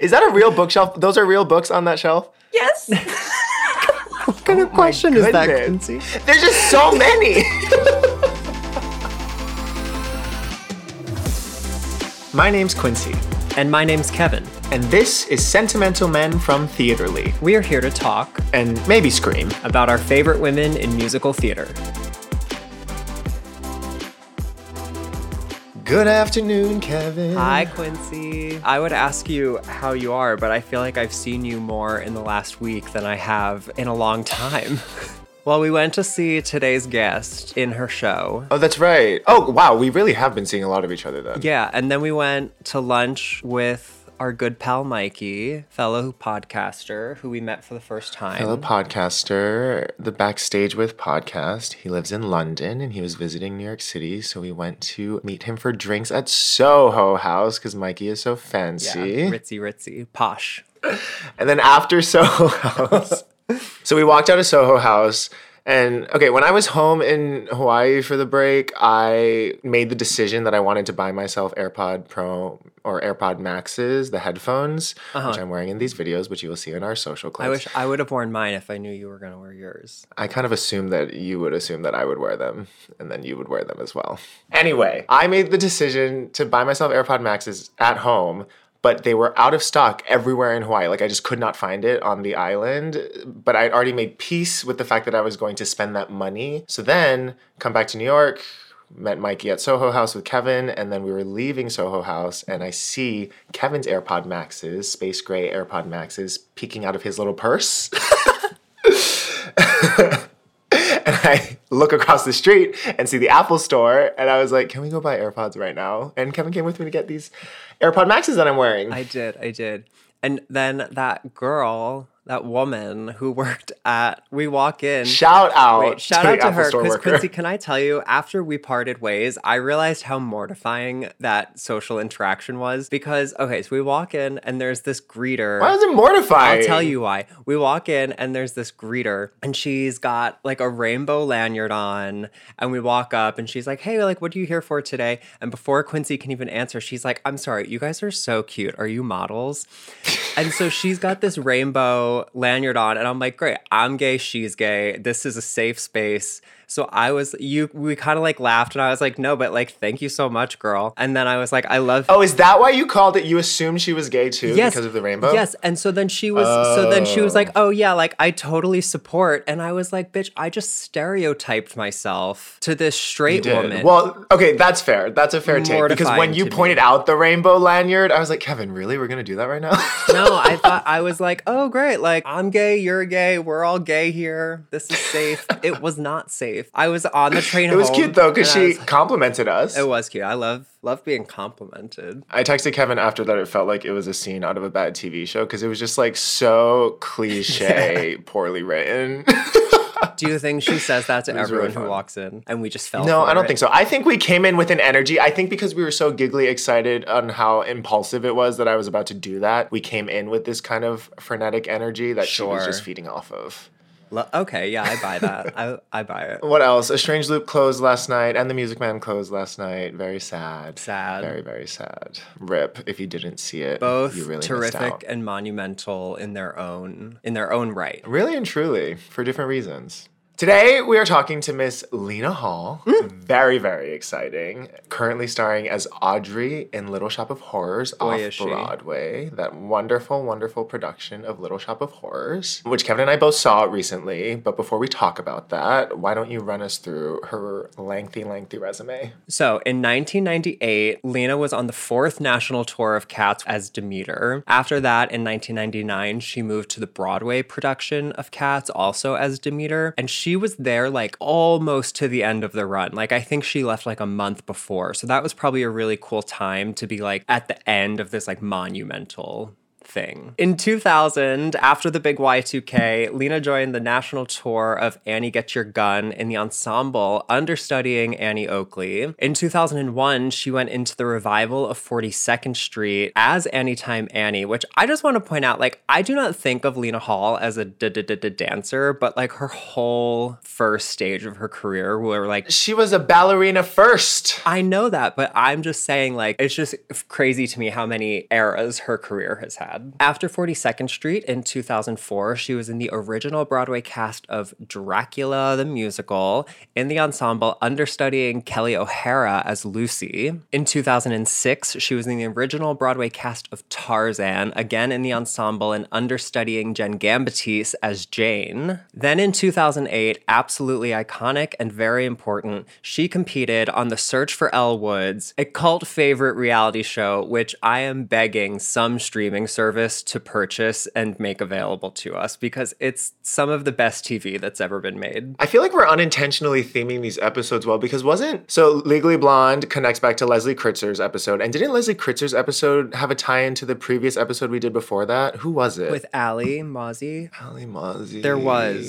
Is that a real bookshelf? Those are real books on that shelf? Yes. What kind of oh question is that. Quincy? There's just so many. My name's Quincy, And my name's Kevin. and this is Sentimental Men from Theatrely, We are here to talk and maybe scream. about our favorite women in musical theater. Good afternoon, Kevin. Hi, Quincy. I would ask you how you are, but I feel like I've seen you more in the last week than I have in a long time. well, we went to see today's guest in her show. Oh, that's right. Oh, wow. We really have been seeing a lot of each other then. Yeah, and then we went to lunch with our good pal Mikey, fellow podcaster who we met for the first time. Fellow podcaster, the Backstage with podcast. He lives in London and he was visiting New York City. So we went to meet him for drinks at Soho House because Mikey is so Yeah, fancy. ritzy ritzy, posh. And then after Soho House, so we walked out of Soho House. And okay, when I was home in Hawaii for the break, I made the decision that I wanted to buy myself AirPod Pro or AirPod Maxes, the headphones, uh-huh. which I'm wearing in these videos, which you will see in our social clips. I wish I would have worn mine if I knew you were gonna wear yours. I kind of assumed that you would assume that I would wear them and then you would wear them as well. Anyway, I made the decision to buy myself AirPod Maxes at home, but they were out of stock everywhere in Hawaii. Like I just could not find it on the island, but I'd already made peace with the fact that I was going to spend that money. So then come back to New York, met Mikey at Soho House with Kevin, and then we were leaving Soho House, and I see Kevin's AirPod Maxes, space gray AirPod Maxes, peeking out of his little purse. and I look across the street and see the Apple store, and I was like, "Can we go buy AirPods right now?" And Kevin came with me to get these AirPod Maxes that I'm wearing. I did, I did. And then that girl, that woman who worked at, we walk in. shout out, Wait, shout to out to Apple her because. Quincy, can I tell you? After we parted ways, I realized how mortifying that social interaction was. Because okay, so we walk in and there's this greeter. Why is it mortifying? I'll tell you why. We walk in and there's this greeter and she's got like a rainbow lanyard on and we walk up and she's like, "Hey, like what are you here for today?" And before Quincy can even answer, she's like, "I'm sorry, you guys are so cute. Are you models?" and so she's got this rainbow lanyard on and I'm like, "Great. I'm gay, she's gay. This is a safe space." So I was you we kind of like laughed and I was like, "No, but like thank you so much, girl." And then I was like, "I love Oh, is that why you called it? You assumed she was gay too yes, because of the rainbow? Yes, and so then she was so then she was like, "Oh, oh yeah, like I totally support." And I was like, "Bitch, I just stereotyped myself to this straight woman." Well, okay, that's fair. That's a fair take. Because when you to me. pointed out the rainbow lanyard, I was like, Kevin, really? We're gonna do that right now? no, I thought I was like, "Oh great, like I'm gay, you're gay, we're all gay here. This is safe." it was not safe. I was on the train it was cute though, because she was- complimented us. It was cute. I love love being complimented. I texted Kevin after that it felt like it was a scene out of a bad TV show because it was just like so cliche, poorly written. Do you think she says that to everyone really who walks in and we just fell no, I don't it? think so. I think we came in with an energy. I think because we were so giggly excited on how impulsive it was that I was about to do that, we came in with this kind of frenetic energy that she was just feeding off of. Lo- Okay, yeah, I buy that. I I buy it. What else? A Strange Loop closed last night, and The Music Man closed last night. Very sad. Sad. Very, very sad. Rip. If you didn't see it, both you really terrific and monumental in their own in their own right. Really and truly, for different reasons. Today, we are talking to Miss Lena Hall. Hmm. Very, very exciting. Currently starring as Audrey in Little Shop of Horrors Boy, off. Broadway. That wonderful, wonderful production of Little Shop of Horrors, which Kevin and I both saw recently. But before we talk about that, why don't you run us through her lengthy, lengthy resume? So in 1998, Lena was on the fourth national tour of Cats as Demeter. After that, in 1999, she moved to the Broadway production of Cats also as Demeter. And she was there like almost to the end of the run. Like I think she left like a month before. So that was probably a really cool time to be like at the end of this like monumental thing. In 2000, after the big Y2K, Lena joined the national tour of Annie Get Your Gun in the ensemble, understudying Annie Oakley. In 2001, she went into the revival of 42nd Street as Anytime Annie, which I just want to point out, like, I do not think of Lena Hall as a dancer, but like her whole first stage of her career were like She was a ballerina first. I know that, but I'm just saying, like, it's just crazy to me how many eras her career has had. After 42nd Street in 2004, she was in the original Broadway cast of Dracula the Musical in the ensemble understudying Kelli O'Hara as Lucy. In 2006, she was in the original Broadway cast of Tarzan, again in the ensemble and understudying Jen Gambatese as Jane. Then in 2008, absolutely iconic and very important, she competed on The Search for Elle Woods, a cult favorite reality show which I am begging some streaming service to purchase and make available to us because it's some of the best TV that's ever been made. I feel like we're unintentionally theming these episodes well because wasn't so Legally Blonde connects back to Leslie Kritzer's episode, and didn't Leslie Kritzer's episode have a tie-in to the previous episode we did before that? Who was it? With Alli Mauzey? Alli Mauzey. There was.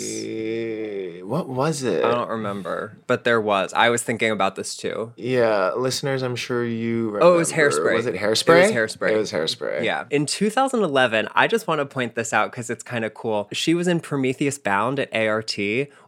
What was it? I don't remember, but there was. I was thinking about this too. Yeah, listeners, I'm sure you. Remember. Oh, it was hairspray. Was it hairspray? It was hairspray. It was hairspray. Yeah. In 2011, I just want to point this out because it's kind of cool. She was in Prometheus Bound at ART,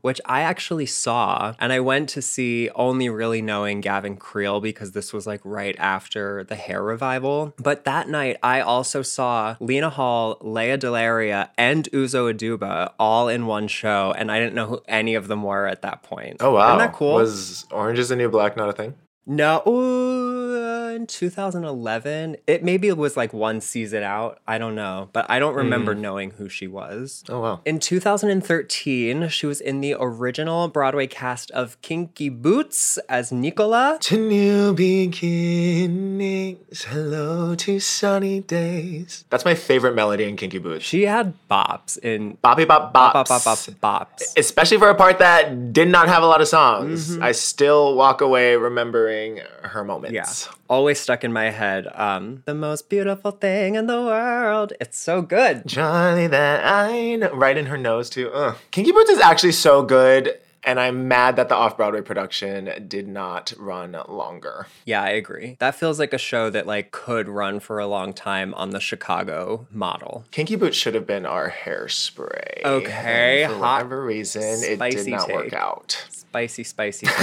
which I actually saw. And I went to see only really knowing Gavin Creel because this was like right after the hair revival. But that night, I also saw Lena Hall, Lea Delaria, and Uzo Aduba all in one show. And I didn't know who any of them were at that point. Oh wow, Isn't that cool? Was Orange is the New Black not a thing? No, ooh, in 2011, it maybe was like one season out. I don't know, but I don't remember knowing who she was. Oh wow. In 2013, she was in the original Broadway cast of Kinky Boots as Nicola. To new beginnings, hello to sunny days. That's my favorite melody in Kinky Boots. She had bops in Boppy bop bops. bop bop bop bops. Especially for a part that did not have a lot of songs. Mm-hmm. I still walk away remembering her moments. Yeah, always stuck in my head. Um, the most beautiful thing in the world. It's so good. Johnny that I know. Right in her nose, too. Ugh. Kinky Boots is actually so good, and I'm mad that the off Broadway production did not run longer. Yeah, I agree. That feels like a show that like could run for a long time on the Chicago model. Kinky Boots should have been our hairspray. Okay, And for hot, whatever reason, it did spicy not work out. Spicy, spicy.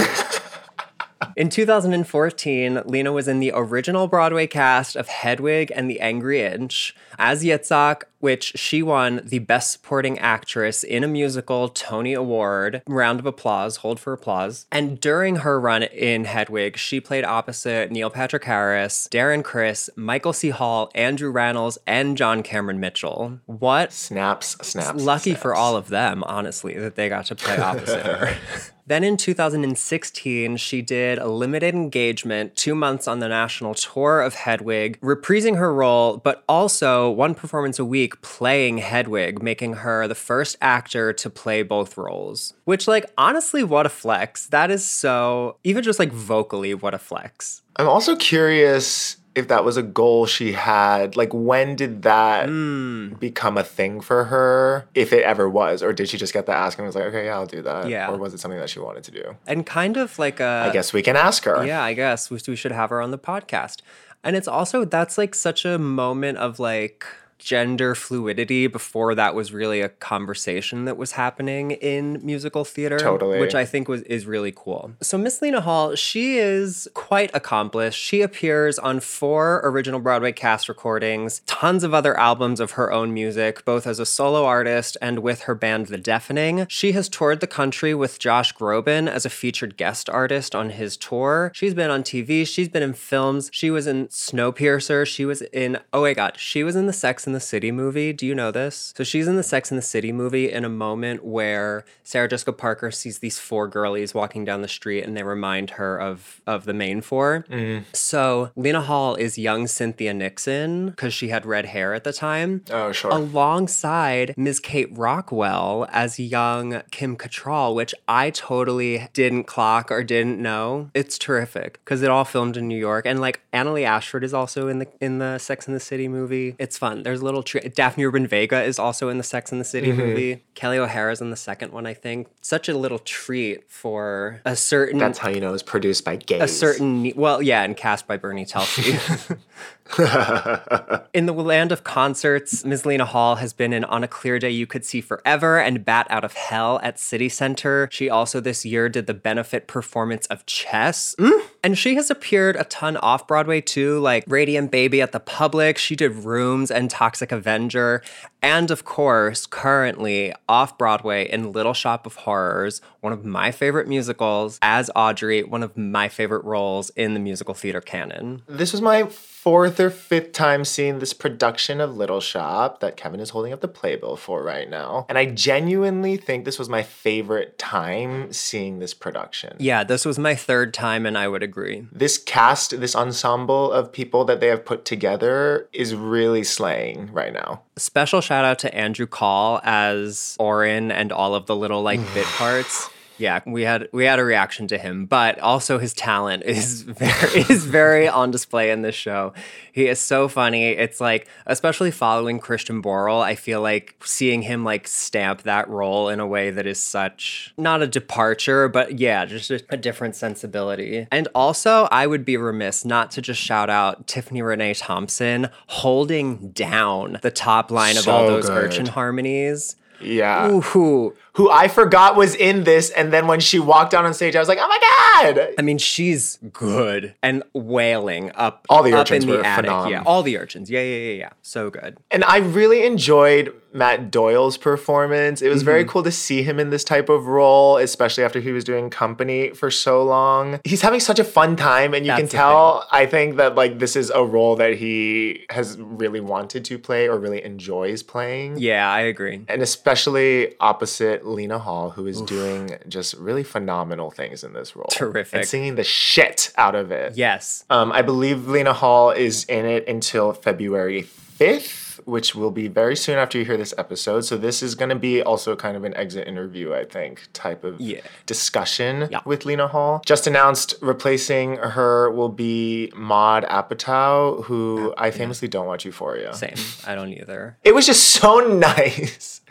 In 2014, Lena was in the original Broadway cast of Hedwig and the Angry Inch as Yitzhak, which she won the Best Supporting Actress in a Musical Tony Award. Round of applause, hold for applause. And during her run in Hedwig, she played opposite Neil Patrick Harris, Darren Criss, Michael C. Hall, Andrew Rannells, and John Cameron Mitchell. What Snaps, snaps. lucky for all of them, honestly, that they got to play opposite her. Then in 2016, she did a limited engagement, two months on the national tour of Hedwig, reprising her role, but also one performance a week playing Hedwig, making her the first actor to play both roles. Which, like, honestly, what a flex. That is so, even just like vocally, what a flex. I'm also curious if that was a goal she had. Like, when did that Hmm. become a thing for her? If it ever was, or did she just get the ask and was like, okay, yeah, I'll do that? Yeah. Or was it something that she wanted to do? And kind of like a. I guess we can ask her. Yeah, I guess we, we should have her on the podcast. And it's also that's like such a moment of like gender fluidity before that was really a conversation that was happening in musical theater Totally. which i think was is really cool. So miss lena hall she is quite accomplished. She appears on four original broadway cast recordings tons of other albums of her own music both as a solo artist and with her band the deafening. She has toured the country with josh groban as a featured guest artist on his tour. She's been on tv she's been in films. She was in snowpiercer she was in oh my god she was in the sex and the city movie do you know this so she's in the sex and the city movie in a moment where sarah jessica parker sees these four girlies walking down the street and they remind her of of the main 4 mm-hmm. so lena hall is young cynthia nixon because she had red hair at the time Oh, sure. alongside Ms. Kate Rockwell as young Kim Cattrall, which I totally didn't clock or didn't know. It's terrific because it all filmed in New York, and like Annaleigh Ashford is also in the in the Sex and the City movie. It's fun. There's a little tre- Daphne Rubin-Vega is also in the Sex and the City mm-hmm. movie. Kelli O'Hara's in the second one, I think. Such a little treat for a certain That's how you know it's produced by gays. a certain well, yeah, and cast by Bernie Telsey. In the land of concerts, Ms. Lena Hall has been in On a Clear Day You Could See Forever and Bat Out of Hell at City Center. She also this year did the benefit performance of Chess. Mm. And she has appeared a ton off Broadway too, like Radiant Baby at the Public. She did Rooms and Toxic Avenger. And of course, currently off Broadway in Little Shop of Horrors, one of my favorite musicals, as Audrey, one of my favorite roles in the musical theater canon. This was my fourth or fifth time seeing this production of Little Shop that Kevin is holding up the playbill for right now. And I genuinely think this was my favorite time seeing this production. Yeah, this was my third time, and I would agree. This cast, this ensemble of people that they have put together is really slaying right now. Special shout out to Andrew Call as Orin and all of the little like bit parts. Yeah, we had we had a reaction to him, but also his talent is very is very on display in this show. He is so funny. It's like, especially following Christian Borle, I feel like seeing him like stamp that role in a way that is such not a departure, but yeah, just a, a different sensibility. And also, I would be remiss not to just shout out Tiffany Renee Thompson holding down the top line of all those good. urchin harmonies. Yeah. Ooh, Who I forgot was in this, and then when she walked out on stage, I was like, oh my God! I mean, she's good and wailing up All the up urchins in the were attic. phenom. Yeah, all the urchins. Yeah, yeah, yeah, yeah. So good. And I really enjoyed Matt Doyle's performance. It was very Mm-hmm. cool to see him in this type of role, especially after he was doing company for so long. He's having such a fun time, and you That's can tell, I think, that like this is a role that he has really wanted to play or really enjoys playing. Yeah, I agree. And especially opposite Lena Hall, who is doing just really phenomenal things in this role. Terrific. And singing the shit out of it. Yes. Um, I believe Lena Hall is in it until February 5th, which will be very soon after you hear this episode. So this is going to be also kind of an exit interview, I think, type of Yeah. discussion Yeah. with Lena Hall. Just announced replacing her will be Maud Apatow, who I famously don't watch Euphoria. Same. I don't either. It was just so nice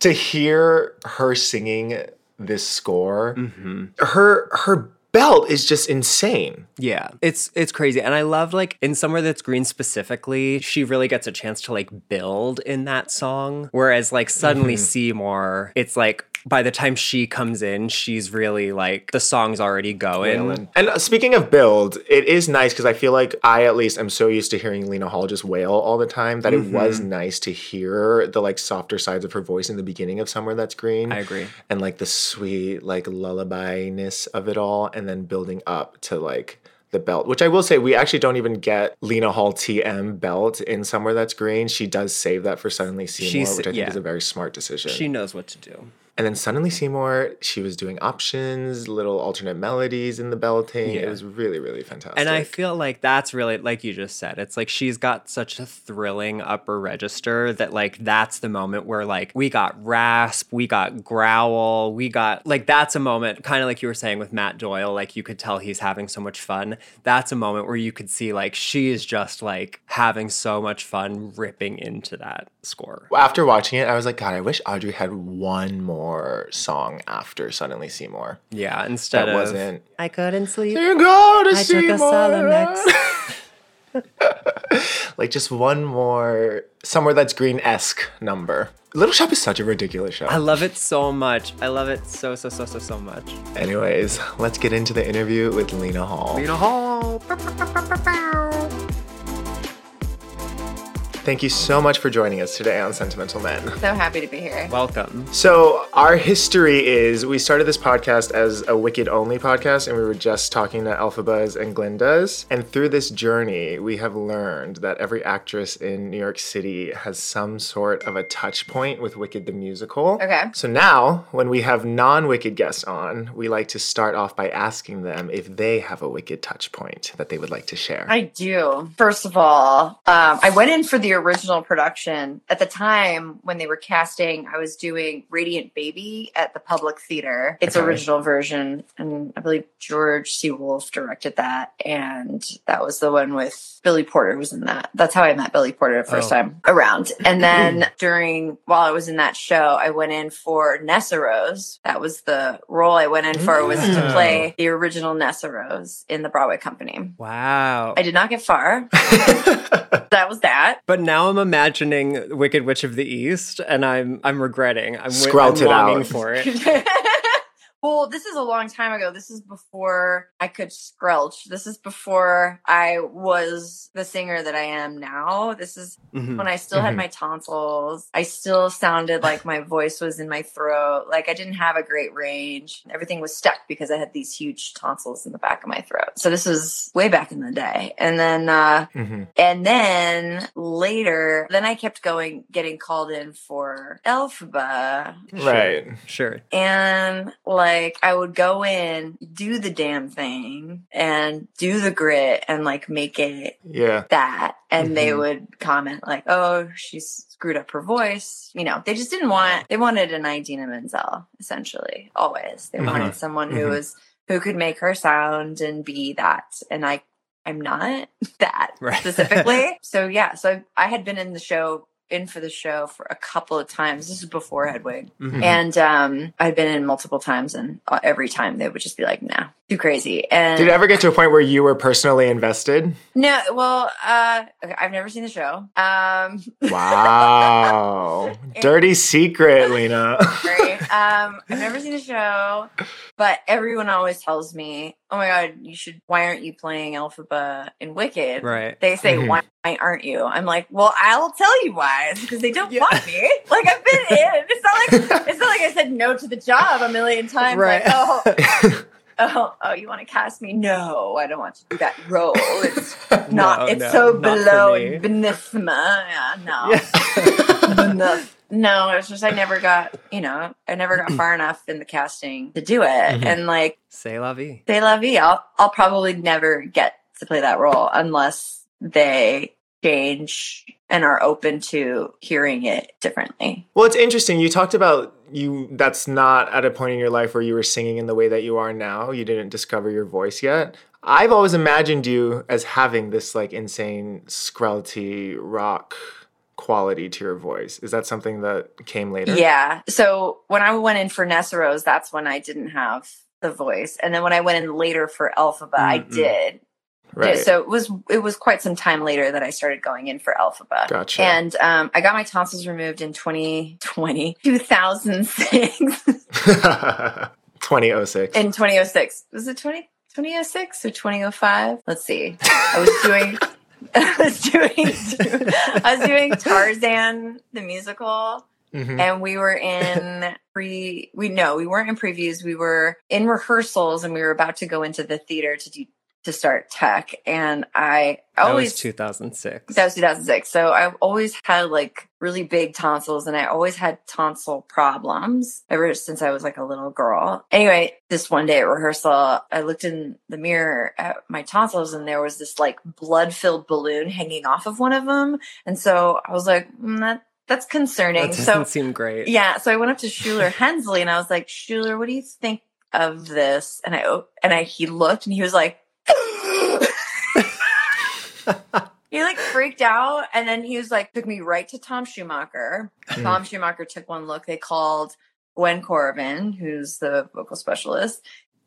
to hear her singing this score. Mm-hmm. Her her belt is just insane. Yeah, it's it's crazy, and I love like in somewhere that's green specifically, she really gets a chance to like build in that song. Whereas like suddenly Mm-hmm. Seymour, it's like by the time she comes in, she's really like the song's already going. And uh, speaking of build, it is nice because I feel like I at least am so used to hearing Lena Hall just wail all the time that it was Mm-hmm. nice to hear the like softer sides of her voice in the beginning of Somewhere That's Green. I agree. And like the sweet like lullaby-ness of it all and then building up to like the belt, which I will say we actually don't even get Lena Hall TM belt in Somewhere That's Green. She does save that for Suddenly Seymour, She's- which I think yeah. is a very smart decision. She knows what to do. And then Suddenly Seymour, she was doing options, little alternate melodies in the belting. It was really, really fantastic. And I feel like that's really like you just said. It's like she's got such a thrilling upper register that like that's the moment where like we got rasp, we got growl, we got like that's a moment kind of like you were saying with Matt Doyle, like you could tell he's having so much fun. That's a moment where you could see like she is just like having so much fun ripping into that score. after watching it, I was like, God, I wish Audrey had one more song after Suddenly Seymour. Yeah, instead That of wasn't. I couldn't sleep. You go to I took a Seymour. Solomex. like just one more somewhere that's green esque number. Little Shop is such a ridiculous show. I love it so much. I love it so so so so so much. Anyways, let's get into the interview with Lena Hall. Lena Hall. Thank you so much for joining us today on Sentimental Men. So happy to be here. Welcome. So, our history is we started this podcast as a Wicked only podcast, and we were just talking to Elphabas and Glinda's. And through this journey, we have learned that every actress in New York City has some sort of a touch point with Wicked the musical. Okay. So now, when we have non Wicked guests on, we like to start off by asking them if they have a Wicked touch point that they would like to share. I do. First of all, um, I went in for the the original production. At the time when they were casting, I was doing Radiant Baby at the Public Theater. It's Okay. original version, and I believe George C. Wolfe directed that, and that was the one with Billy Porter was in that. That's how I met Billy Porter the first Oh. time around. And then during while I was in that show, I went in for Nessarose. That was the role I went in for was to Mm. play the original Nessarose in the Broadway company. Wow. I did not get far. that was that. But now I'm imagining Wicked Witch of the East, and I'm I'm regretting. I'm, wi- I'm longing out. for it. well, this is a long time ago. This is before I could squelch. This is before I was the singer that I am now. This is Mhm. when I still had Mhm. my tonsils. I still sounded like my voice was in my throat. Like I didn't have a great range. Everything was stuck because I had these huge tonsils in the back of my throat. So this was way back in the day. And then uh Mhm. and then later, then I kept going, getting called in for Elphaba. Right. Sure. And like, I would go in, do the damn thing, and do the grit, and like make it Yeah. that. And they Mhm. would comment like, "Oh, she's screwed up her voice." You know, they just didn't want. They wanted an Idina Menzel, essentially. Always, they Uh-huh. wanted someone who Mhm. was who could make her sound and be that. And I, I'm not that Right. specifically. so yeah, so I had been in the show, in for the show for a couple of times. This is before Hedwig, Mhm. and um, I'd been in multiple times, and uh, every time they would just be like, "No, too crazy." And Did it ever get to a point where you were personally invested? no, well, uh, okay, I've never seen the show. Um, Wow. Dirty secret, Lena. right? Um, I've never seen the show, but everyone always tells me, "Oh my god, you should. Why aren't you playing Elphaba in Wicked?" Right. They say, Mhm. "Why aren't you?" I'm like, "Well, I'll tell you why. It's because they don't Yeah. want me. Like I've been in. It's not like it's not like I said no to the job a million times. Right. Like, oh, oh, oh, you want to cast me? No, I don't want to do that role. It's not. No, it's no, so not below me. beneath me. Yeah, no. Yeah. No, it's just I never got, you know, I never got far enough in the casting to do it. Mhm. And like, Say la vie. say la vie, I'll, I'll probably never get to play that role unless they change and are open to hearing it differently. Well, it's interesting. You talked about you that's not at a point in your life where you were singing in the way that you are now. You didn't discover your voice yet. I've always imagined you as having this like insane skrelty rock quality to your voice. Is that something that came later? Yeah. So when I went in for Nessarose, that's when I didn't have the voice. And then when I went in later for Elphaba, I Mm-mm. did. Right. So it was it was quite some time later that I started going in for Elphaba. Gotcha. And um, I got my tonsils removed in 2020, 2006. 2006. in 2006. Was it 20, 2006 or 2005? Let's see. I was doing. I was doing I was doing Tarzan the musical Mhm. and we were in pre we no we weren't in previews we were in rehearsals and we were about to go into the theater to do to start tech and I That always was 2006. that was 2006. So I've always had like really big tonsils and I always had tonsil problems ever since I was like a little girl. Anyway, this one day at rehearsal, I looked in the mirror at my tonsils and there was this like blood filled balloon hanging off of one of them. And so I was like, mm, that, that's concerning. that so doesn't seem great. yeah, so I went up to Shuler Hensley and I was like, Shuler, what do you think of this? And I and I he looked and he was like He like freaked out and then he was like took me right to Tom Schumacher. Hmm. Tom Schumacher took one look. They called Gwen Korovin, who's the vocal specialist,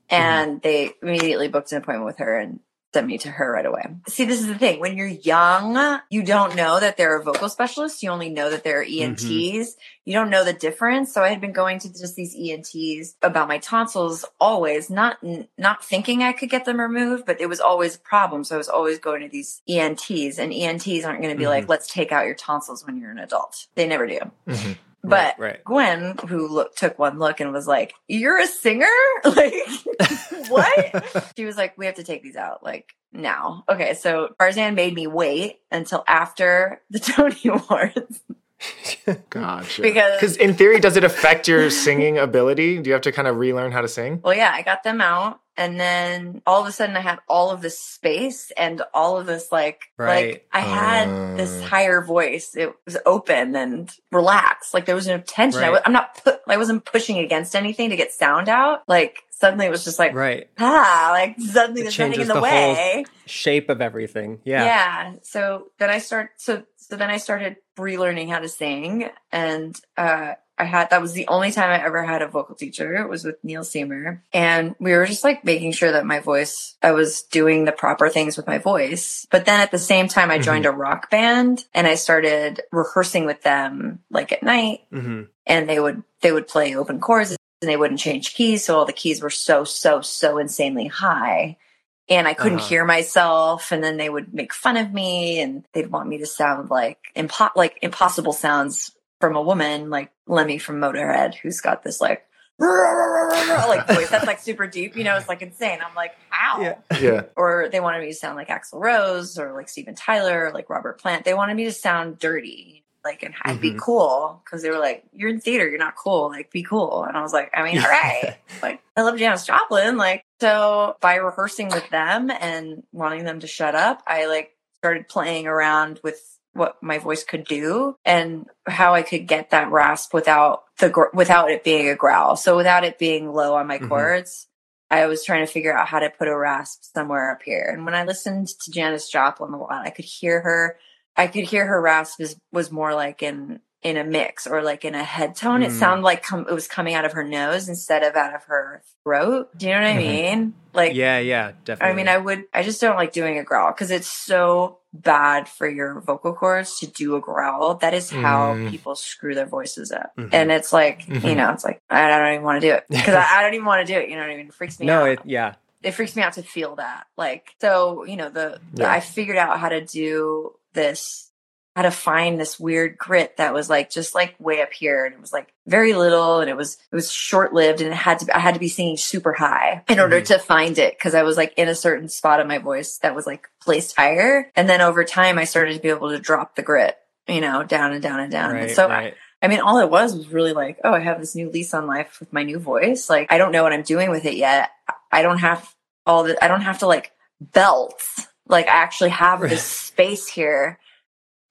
and they immediately booked an appointment with her and sent me to her right away. See, this is the thing. When you're young, you don't know that there are vocal specialists. You only know that there are ENTs. You don't know the difference. So I had been going to just these ENTs about my tonsils always, not not thinking I could get them removed, but it was always a problem. So I was always going to these ENTs, and ENTs aren't going to be like, "Let's take out your tonsils when you're an adult." They never do. Mhm. But Right, right. Gwen, who look, took one look and was like, "You're a singer? Like what?" she was like, "We have to take these out like now." Okay, so Tarzan made me wait until after the Tony Awards. Gotcha. Because- Because in theory, does it affect your singing ability? Do you have to kind of relearn how to sing? Well, yeah, I got them out And then all of a sudden I had all of this space and all of this like Right. like I had this Uh. higher voice. It was open and relaxed. Like there was no tension. I was, I'm not put I wasn't pushing against anything to get sound out. Like suddenly it was just like Right. ah, like suddenly It there's nothing in the, the way. Shape of everything. Yeah. Yeah. So then I start so so then I started relearning how to sing and uh I had that was the only time I ever had a vocal teacher. It was with Neil Semer. And we were just like making sure that my voice I was doing the proper things with my voice. But then at the same time I joined a rock band and I started rehearsing with them like at night hmm and they would they would play open chords and they wouldn't change keys so all the keys were so so so insanely high and i couldn't Uh-huh. hear myself and then they would make fun of me and they'd want me to sound like impo- like impossible sounds from a woman like lemmy from motorhead who's got this like like voice that's like super deep you know it's like insane i'm like ow Yeah. Yeah. or they wanted me to sound like Axl Rose or like Steven Tyler or like Robert Plant. They wanted me to sound dirty, like and I'd be mm-hmm. cool because they were like, "You're in theater, you're not cool. Like, be cool." And I was like, "I mean, all right, like I love Janis Joplin." Like, so by rehearsing with them and wanting them to shut up, I like started playing around with what my voice could do and how I could get that rasp without the gr- without it being a growl. So without it being low on my Mhm. chords. I was trying to figure out how to put a rasp somewhere up here. And when I listened to Janis Joplin a lot, I could hear her. I could hear her rasp was, was more like in in a mix or like in a head tone. It Mm. sounded like com- it was coming out of her nose instead of out of her throat. Do you know what I Mhm. mean? Like, Yeah. Yeah. Definitely. I mean, I would. I just don't like doing a growl because it's so bad for your vocal cords to do a growl. That is how Mm. people screw their voices up. Mhm. And it's like, you Mhm. know, it's like I don't even want to do it because I, I don't even want to do it. You know what I mean? It freaks me no. out It. Yeah. it freaks me out to feel that. Like, so, you know, the, the- I figured out how to do this, how to find this weird grit that was like, just like way up here. And it was like very little and it was, it was short lived and it had to, I had to be singing super high in order Mhm. to find it. Cause I was like in a certain spot of my voice that was like placed higher. And then over time, I started to be able to drop the grit, you know, down and down and down. And Right. so I, right. I mean, all it was was really like, oh, I have this new lease on life with my new voice. Like, I don't know what I'm doing with it yet. I don't have all the, I don't have to like belt. Like, I actually have this space here.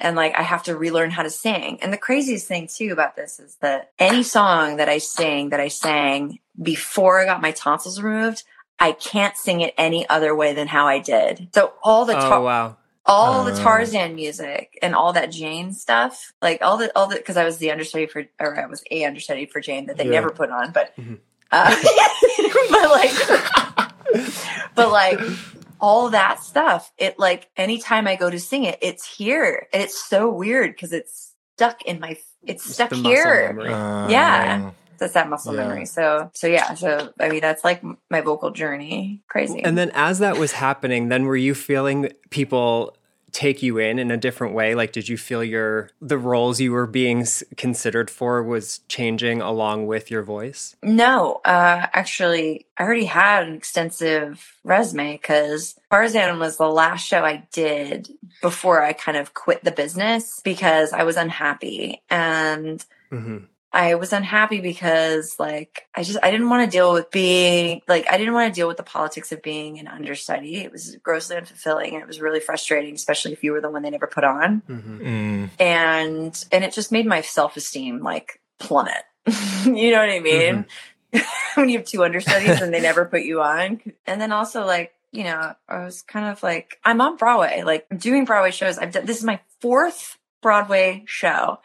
And like, I have to relearn how to sing. And the craziest thing too about this is that any song that I sing that I sang before I got my tonsils removed, I can't sing it any other way than how I did. So all the oh wow. all the Uh. Tarzan music and all that Jane stuff, like all the all the because I was the understudy for or I was a understudy for Jane that they Yeah. never put on, but Mhm. uh, but like but like all that stuff, it like anytime I go to sing it, it's here and it's so weird because it's stuck in my it's Just stuck here. memory. Uh, Yeah. That's that muscle Yeah. memory. So so yeah. So I mean that's like my vocal journey. Crazy. And then as that was happening, then were you feeling people take you in in a different way? Like, did you feel your the roles you were being considered for was changing along with your voice? No, uh, actually, I already had an extensive resume because Tarzan was the last show I did before I kind of quit the business because I was unhappy. And hmm I was unhappy because like I just I didn't want to deal with being like I didn't want to deal with the politics of being an understudy. It was grossly unfulfilling and it was really frustrating, especially if you were the one they never put on. Hmm Mm. and and it just made my self-esteem like plummet. You know what i mean? When you have two understudies and they never put you on. And then also like you know i was kind of like i'm on broadway like i'm doing broadway shows. I've done this is my fourth broadway show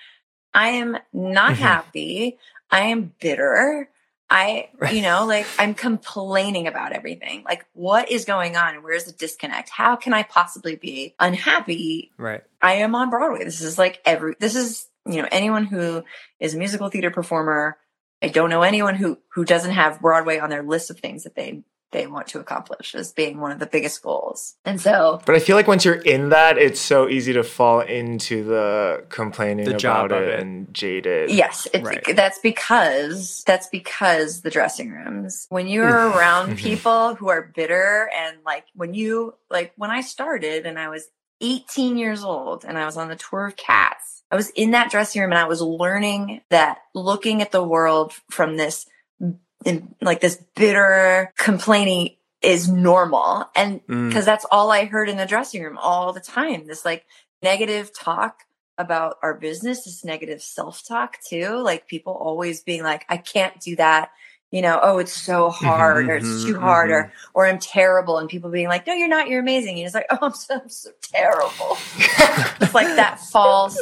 i am not Mhm. happy i am bitter I, Right. you know, like I'm complaining about everything. Like, what is going on? Where's the disconnect? How can I possibly be unhappy Right. I am on Broadway. This is like every, this is, you know, anyone who is a musical theater performer. I don't know anyone who, who doesn't have Broadway on their list of things that they, they want to accomplish as being one of the biggest goals. And so, But I feel like once you're in that, it's so easy to fall into the complaining The about of it, it. and jaded. yes, it's, Right. that's because, that's because the dressing rooms, when you're around Mhm. people who are bitter and like when you, like when I started and I was 18 years old and I was on the tour of cats. I was in that dressing room and I was learning that looking at the world from this in like this bitter, complaining is normal. And Mm. because that's all I heard in the dressing room all the time. This like negative talk about our business, this negative self talk too. Like people always being like, I can't do that. You know, oh, it's so hard or it's mhm, too hard or, or I'm terrible. And people being like, no, you're not, you're amazing. And it's like, oh, I'm so, I'm so terrible. it's like that false,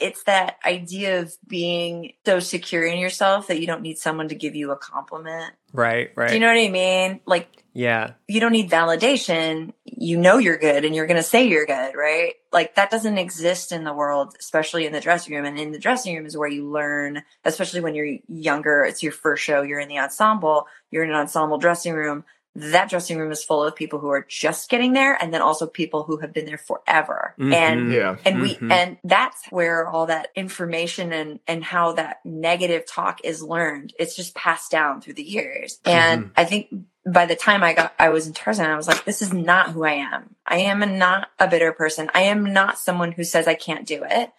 it's that idea of being so secure in yourself that you don't need someone to give you a compliment. Right, right. Do you know what I mean? Like yeah. you don't need validation. You know you're good and you're going to say you're good, right? Like that doesn't exist in the world, especially in the dressing room. And in the dressing room is where you learn, especially when you're younger. It's your first show. You're in the ensemble. You're in an ensemble dressing room. That dressing room is full of people who are just getting there and then also people who have been there forever. Mhm. And Yeah. and we Mhm. and that's where all that information and and how that negative talk is learned it's just passed down through the years and Mhm. i think by the time i got i was in tarzan i was like this is not who i am i am not a bitter person i am not someone who says i can't do it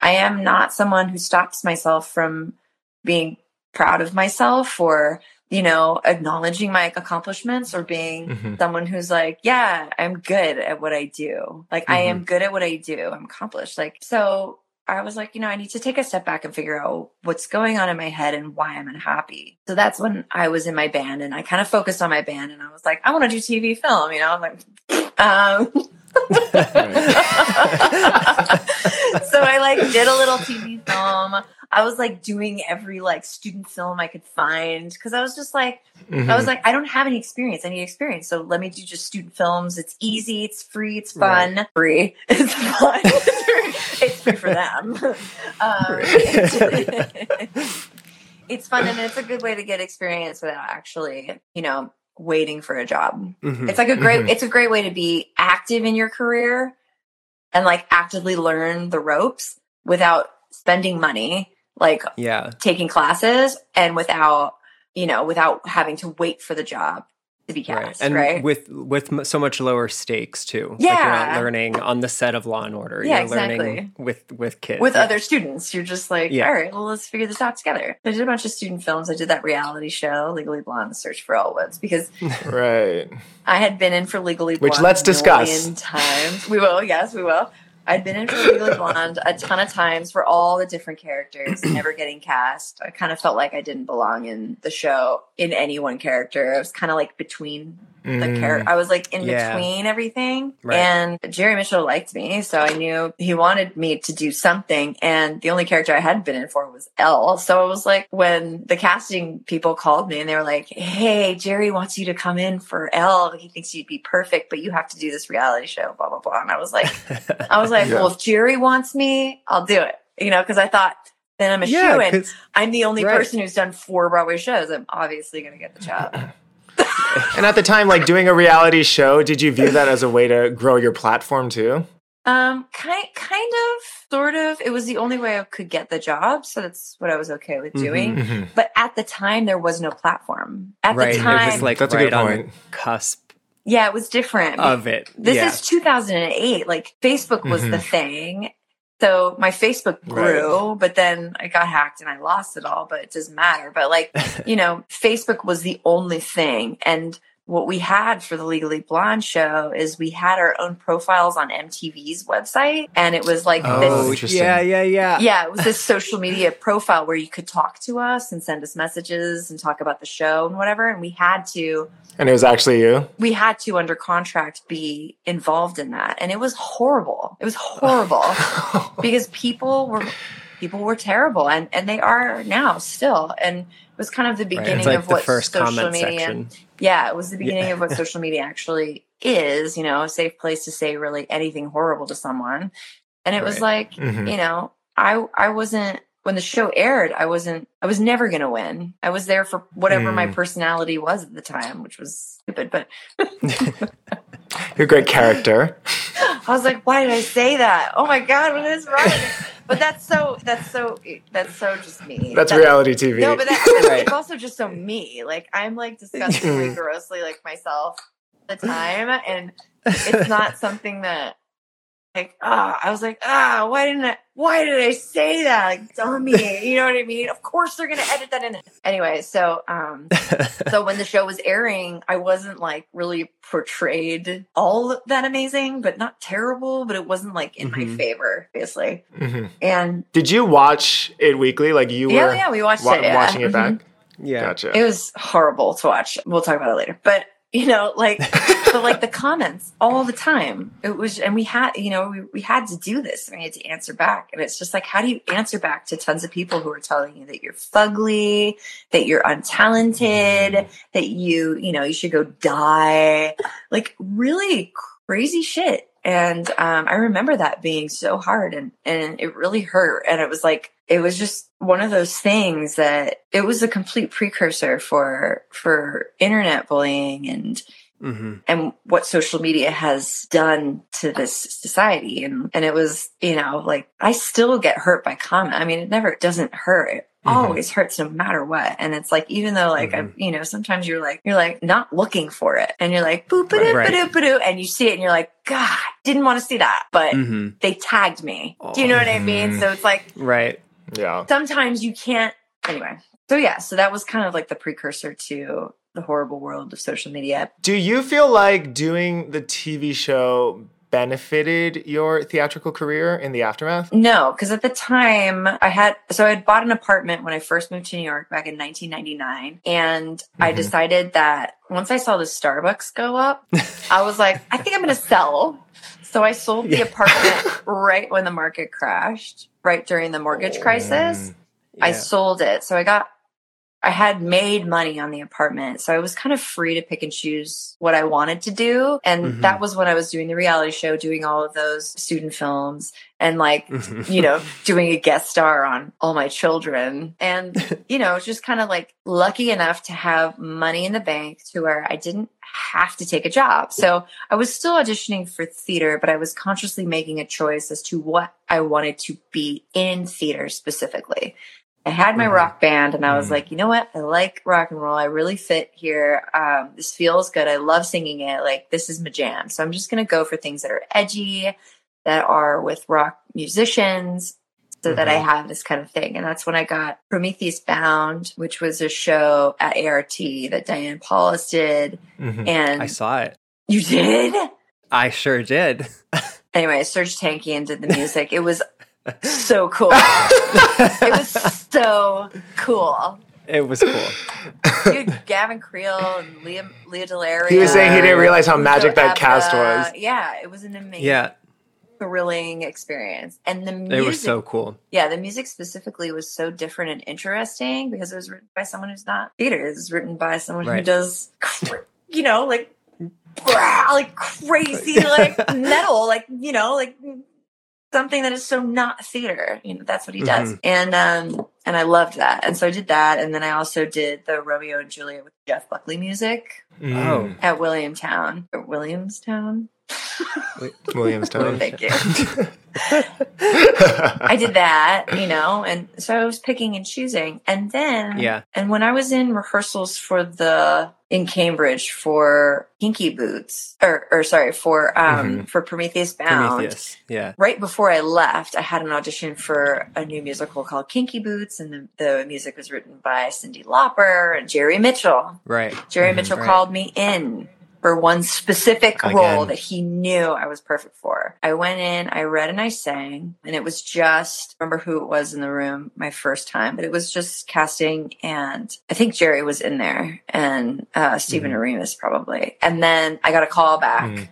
i am not someone who stops myself from being proud of myself or you know acknowledging my accomplishments or being Mhm. someone who's like, yeah, I'm good at what I do. Like I am good at what I do. I'm accomplished. Like, so I was like, you know, I need to take a step back and figure out what's going on in my head and why I'm unhappy. So that's when I was in my band and I kind of focused on my band and I was like, I want to do TV film, you know, I'm like, um, so I like did a little TV film. I was like doing every like student film I could find because I was just like, Mhm. I was like, I don't have any experience. I need experience. So let me do just student films. It's easy. It's free. It's fun. Free. It's fun. it's free for them. Um, it's fun and it's a good way to get experience without actually, you know, waiting for a job. Mhm. It's like a great, Mhm. it's a great way to be active in your career and like actively learn the ropes without spending money, like yeah. taking classes and without, you know, without having to wait for the job to be cast Right. And right? with with so much lower stakes too. Like you're not learning on the set of Law and Order. Yeah, you're learning exactly. with with kids. with Yeah. other students. You're just like, Yeah. all right, well, let's figure this out together. I did a bunch of student films. I did that reality show, Legally Blonde, The Search for Elle Woods because Right. I had been in for Legally Blonde. Which let's discuss. times. We will, yes, we will. I'd been in for Legally Blonde a ton of times for all the different characters, never getting cast. I kind of felt like I didn't belong in the show in any one character. I was kind of like between the Mm. character. I was like in Yeah. between everything. Right. And Jerry Mitchell liked me, so I knew he wanted me to do something. And the only character I hadn't been in for was Elle. So it was like when the casting people called me and they were like, "Hey, Jerry wants you to come in for Elle. He thinks you'd be perfect, but you have to do this reality show." Blah blah blah. And I was like, I was like, Yeah. "Well, if Jerry wants me, I'll do it." You know, because I thought. Then I'm a yeah, shoe in. 'cause- I'm the only Right. person who's done four Broadway shows. I'm obviously going to get the job. And at the time, like doing a reality show, did you view that as a way to grow your platform too? Um, kind, kind of, sort of. It was the only way I could get the job, so that's what I was okay with Mhm. doing. Mhm. But at the time, there was no platform. At right. the time, it was like That's a right good point. the cusp yeah, it was different. of it. this yeah. is 2008. Like Facebook was the thing. So my Facebook grew, but then I got hacked and I lost it all, but it doesn't matter. But like, you know, Facebook was the only thing. And what we had for the Legally Blonde show is we had our own profiles on MTV's website. And it was like Oh, this interesting. yeah, yeah, yeah. yeah, it was this social media profile where you could talk to us and send us messages and talk about the show and whatever. And we had to, And it was actually you. we had to under contract be involved in that. And it was horrible. It was horrible because people were, people were terrible and, and they are now still. And it was kind of the beginning It's like of what first social media, section. yeah, it was the beginning of what social media actually is, you know, a safe place to say really anything horrible to someone. And it was Right. like, Mhm. you know, I I wasn't when the show aired, I wasn't I was never gonna win. I was there for whatever my Mm. personality was at the time, which was stupid, but You're a great character. I was like, why did I say that? Oh my god, what is wrong? But that's so that's so that's so just me. That's That- reality TV. No, but that's Right. it's also just so me. Like I'm like disgustingly mm. grossly like myself the time, and it's not something that like, ah, I was like, ah, why didn't I, why did I say that? Like, dummy. You know what I mean? Of course they're going to edit that in. Anyway, so, um, so when the show was airing, I wasn't like really portrayed all that amazing, but not terrible, but it wasn't like in my Mhm. favor, obviously. Mhm. And Did you watch it weekly? Like you yeah, were yeah, we watched wa- it. Yeah. watching it Mhm. back? yeah. Gotcha. It was horrible to watch. We'll talk about it later. But you know, like, but like the comments all the time. It was, and we had, you know, we, we had to do this. We had to answer back, and it's just like, how do you answer back to tons of people who are telling you that you're fugly, that you're untalented, that you, you know, you should go die, like really crazy shit. And um, I remember that being so hard, and and it really hurt. And it was like it was just one of those things that it was a complete precursor for for internet bullying and hmm and what social media has done to this society. And and it was you know like i still get hurt by comment. I mean it never doesn't hurt. It Mhm. always hurts no matter what. And it's like even though like I, you know sometimes you're like you're like not looking for it and you're like boop ba Right. doo ba doo and you see it and you're like god didn't want to see that. But hmm they tagged me. Do you know what i mean? Mhm. so it's like Right. yeah. sometimes you can't anyway. So yeah so that was kind of like the precursor to the horrible world of social media Do you feel like doing the TV show benefited your theatrical career in the aftermath? no because at the time i had so i had bought an apartment when i first moved to new york back in 1999 and i Mhm. decided that once i saw the starbucks go up i was like i think i'm going to sell so i sold the Yeah. apartment right when the market crashed right during the mortgage crisis I sold it. So I got, I had made money on the apartment. So I was kind of free to pick and choose what I wanted to do. And Mhm. that was when I was doing the reality show, doing all of those student films and like, Mhm. you know, doing a guest star on All My Children. And, you know, just kind of like lucky enough to have money in the bank to where I didn't have to take a job. So I was still auditioning for theater, but I was consciously making a choice as to what I wanted to be in theater specifically. I had my Mhm. rock band and I was Mhm. like, you know what? I like rock and roll. I really fit here. Um, this feels good. I love singing it. Like, this is my jam. So I'm just going to go for things that are edgy, that are with rock musicians, so that I Mhm. have this kind of thing. And that's when I got Prometheus Bound, which was a show at ART that Diane Paulus did. Mhm. And I saw it. you did? I sure did. Anyway, Serj Tankian and did the music. It was so cool. it was so cool. It was cool. Dude, Gavin Creel and Lea, Lea DeLaria. He was saying he didn't realize how Uzo magic that cast was. Yeah, it was an amazing, Yeah, thrilling experience. And the music, it was so cool. yeah, the music specifically was so different and interesting because it was written by someone who's not theater. It was written by someone who does, you know, like, like crazy, like metal, like, you know, like something that is so not theater. You know, that's what he does. Mhm. And, um, and I loved that. And so I did that. And then I also did the Romeo and Juliet with Jeff Buckley music Oh. Mm. at Williamstown or Williamstown. Williamstown. Thank you. I did that, you know, and so I was picking and choosing. And then, Yeah. and when I was in rehearsals for the, in Cambridge for Kinky Boots, or, or sorry, for, um, for Prometheus Bound. Prometheus. Yeah. Right before I left, I had an audition for a new musical called Kinky Boots, and the, the music was written by Cyndi Lauper and Jerry Mitchell. Right. Jerry Mhm. Mitchell Right. called me in for one specific role that he knew I was perfect for. I went in, I read and I sang, and it was just remember who it was in the room my first time, but it was just casting and I think Jerry was in there and uh Stephen Mhm. Oremus probably. And then I got a call back, Mhm.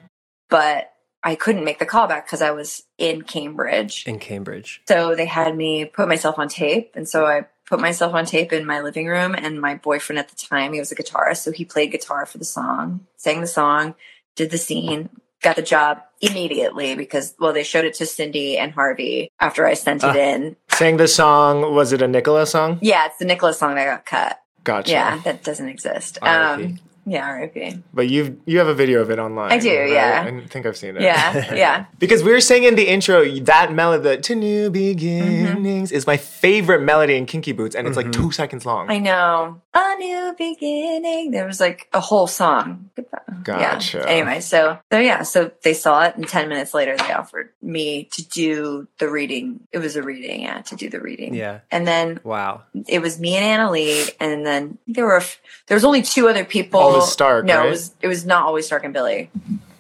but I couldn't make the call back because I was in Cambridge. In Cambridge. So they had me put myself on tape. And so I put myself on tape in my living room. And my boyfriend at the time, he was a guitarist. So he played guitar for the song, sang the song, did the scene, got the job immediately because, well, they showed it to Cyndi and Harvey after I sent it Ah. in. Sang the song. Was it a Nicola song? Yeah, it's the Nicola song that got cut. Gotcha. Yeah, that doesn't exist. Um, Yeah, R.I.P. But you've you have a video of it online. I do, right? yeah. I think I've seen it. Yeah, yeah. Because we were saying in the intro that melody, the "To New Beginnings," mm-hmm. is my favorite melody in Kinky Boots, and it's like two mm-hmm. seconds long. I know. A new beginning. There was like a whole song. Gotcha. Yeah. Anyway, so so yeah, so they saw it, and ten minutes later, they offered me to do the reading. It was a reading, yeah, to do the reading. Yeah. And then Wow. it was me and Annaleigh, and then there were there was only two other people. Always Stark, No, right? it was it was not always Stark and Billy.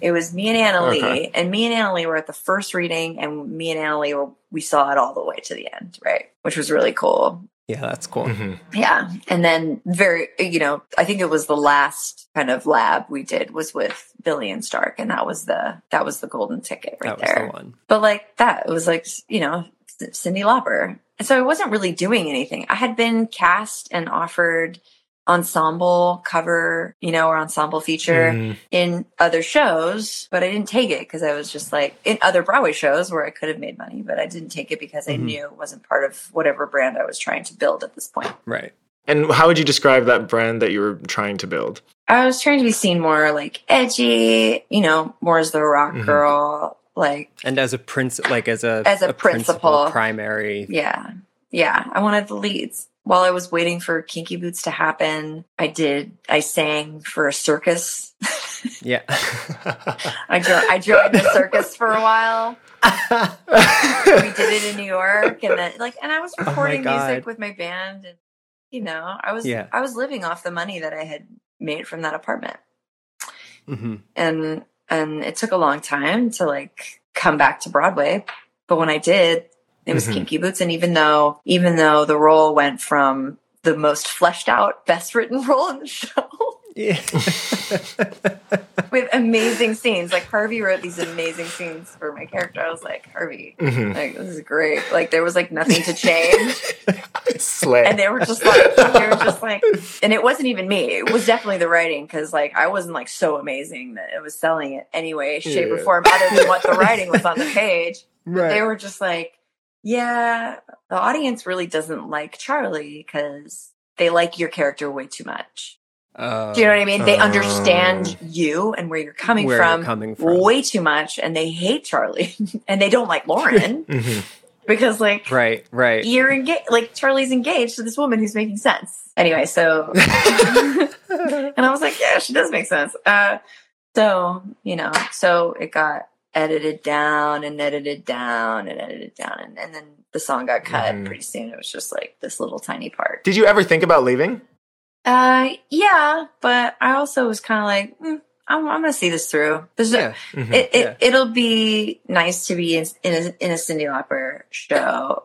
It was me and Annaleigh, Okay. and me and Annaleigh were at the first reading, and me and Annaleigh were we saw it all the way to the end, right? Which was really cool. Yeah, that's cool. Mhm. Yeah. And then very, you know, I think it was the last kind of lab we did was with Billy and Stark. And that was the, that was the golden ticket right that was there. the one. But like that, it was like, you know, Cyndi Lauper. And so I wasn't really doing anything. I had been cast and offered ensemble cover, you know, or ensemble feature Mhm. in other shows, but I didn't take it because I was just like in other Broadway shows where I could have made money, but I didn't take it because I Mhm. knew it wasn't part of whatever brand I was trying to build at this point. Right. And how would you describe that brand that you were trying to build? I was trying to be seen more like edgy, you know, more as the rock Mhm. girl, like And as a prince, like as a As a principal. primary. yeah, yeah. I wanted the leads. While I was waiting for Kinky Boots to happen, I did. I sang for a circus. Yeah. I jo- I joined the circus for a while. we did it in New York, and then like, and I was recording God. music with my band, and you know, I was Yeah. I was living off the money that I had made from that apartment. hmm and and it took a long time to like come back to Broadway. But when I did, it was Mhm. Kinky Boots, and even though even though the role went from the most fleshed out, best written role in the show Yeah. with amazing scenes, like Harvey wrote these amazing scenes for my character. I was like, Harvey, Mhm. like this is great. Like there was like nothing to change, and they were just like they were just like, and it wasn't even me. It was definitely the writing because like I wasn't like so amazing that it was selling it anyway, shape or form, other than what the writing was on the page. right. They were just like, yeah, the audience really doesn't like Charlie because they like your character way too much. Uh, Do you know what I mean? They Oh. understand you and where you're coming where from. you're coming from. Way too much, and they hate Charlie, and they don't like Lauren Mhm. because, like, Right. Right. you're engaged like charlie's engaged to this woman who's making sense anyway so and i was like yeah she does make sense uh so you know so it got edited down and edited down and edited down and, and then the song got cut Mhm. pretty soon it was just like this little tiny part Did you ever think about leaving? uh yeah but i also was kind of like mm, I'm, I'm gonna see this through a, Yeah. Mhm. it, it Yeah. it'll be nice to be in, in a in a Cyndi Lauper show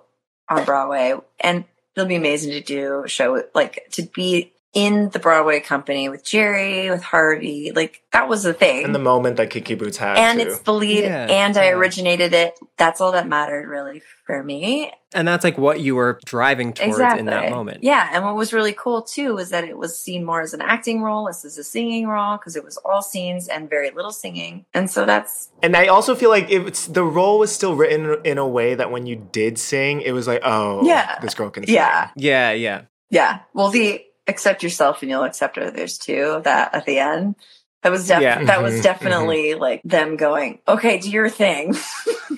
on Broadway, and it'll be amazing to do a show like to be in the Broadway company with Jerry, with Harvey. Like that was the thing, and the moment that Kinky Boots had and too. it's the lead, Yeah, and I originated it. That's all that mattered really for me. And that's like what you were driving towards exactly in that moment. Yeah, and what was really cool too was that it was seen more as an acting role, as as a singing role, because it was all scenes and very little singing, and so that's And I also feel like it's the role was still written in a way that when you did sing, it was like, oh, Yeah. this girl can sing. yeah. Yeah. Yeah. Yeah. Well, the accept yourself and you'll accept others too. That at the end, that was def- Yeah. that was Mhm, definitely like them going, okay, do your thing.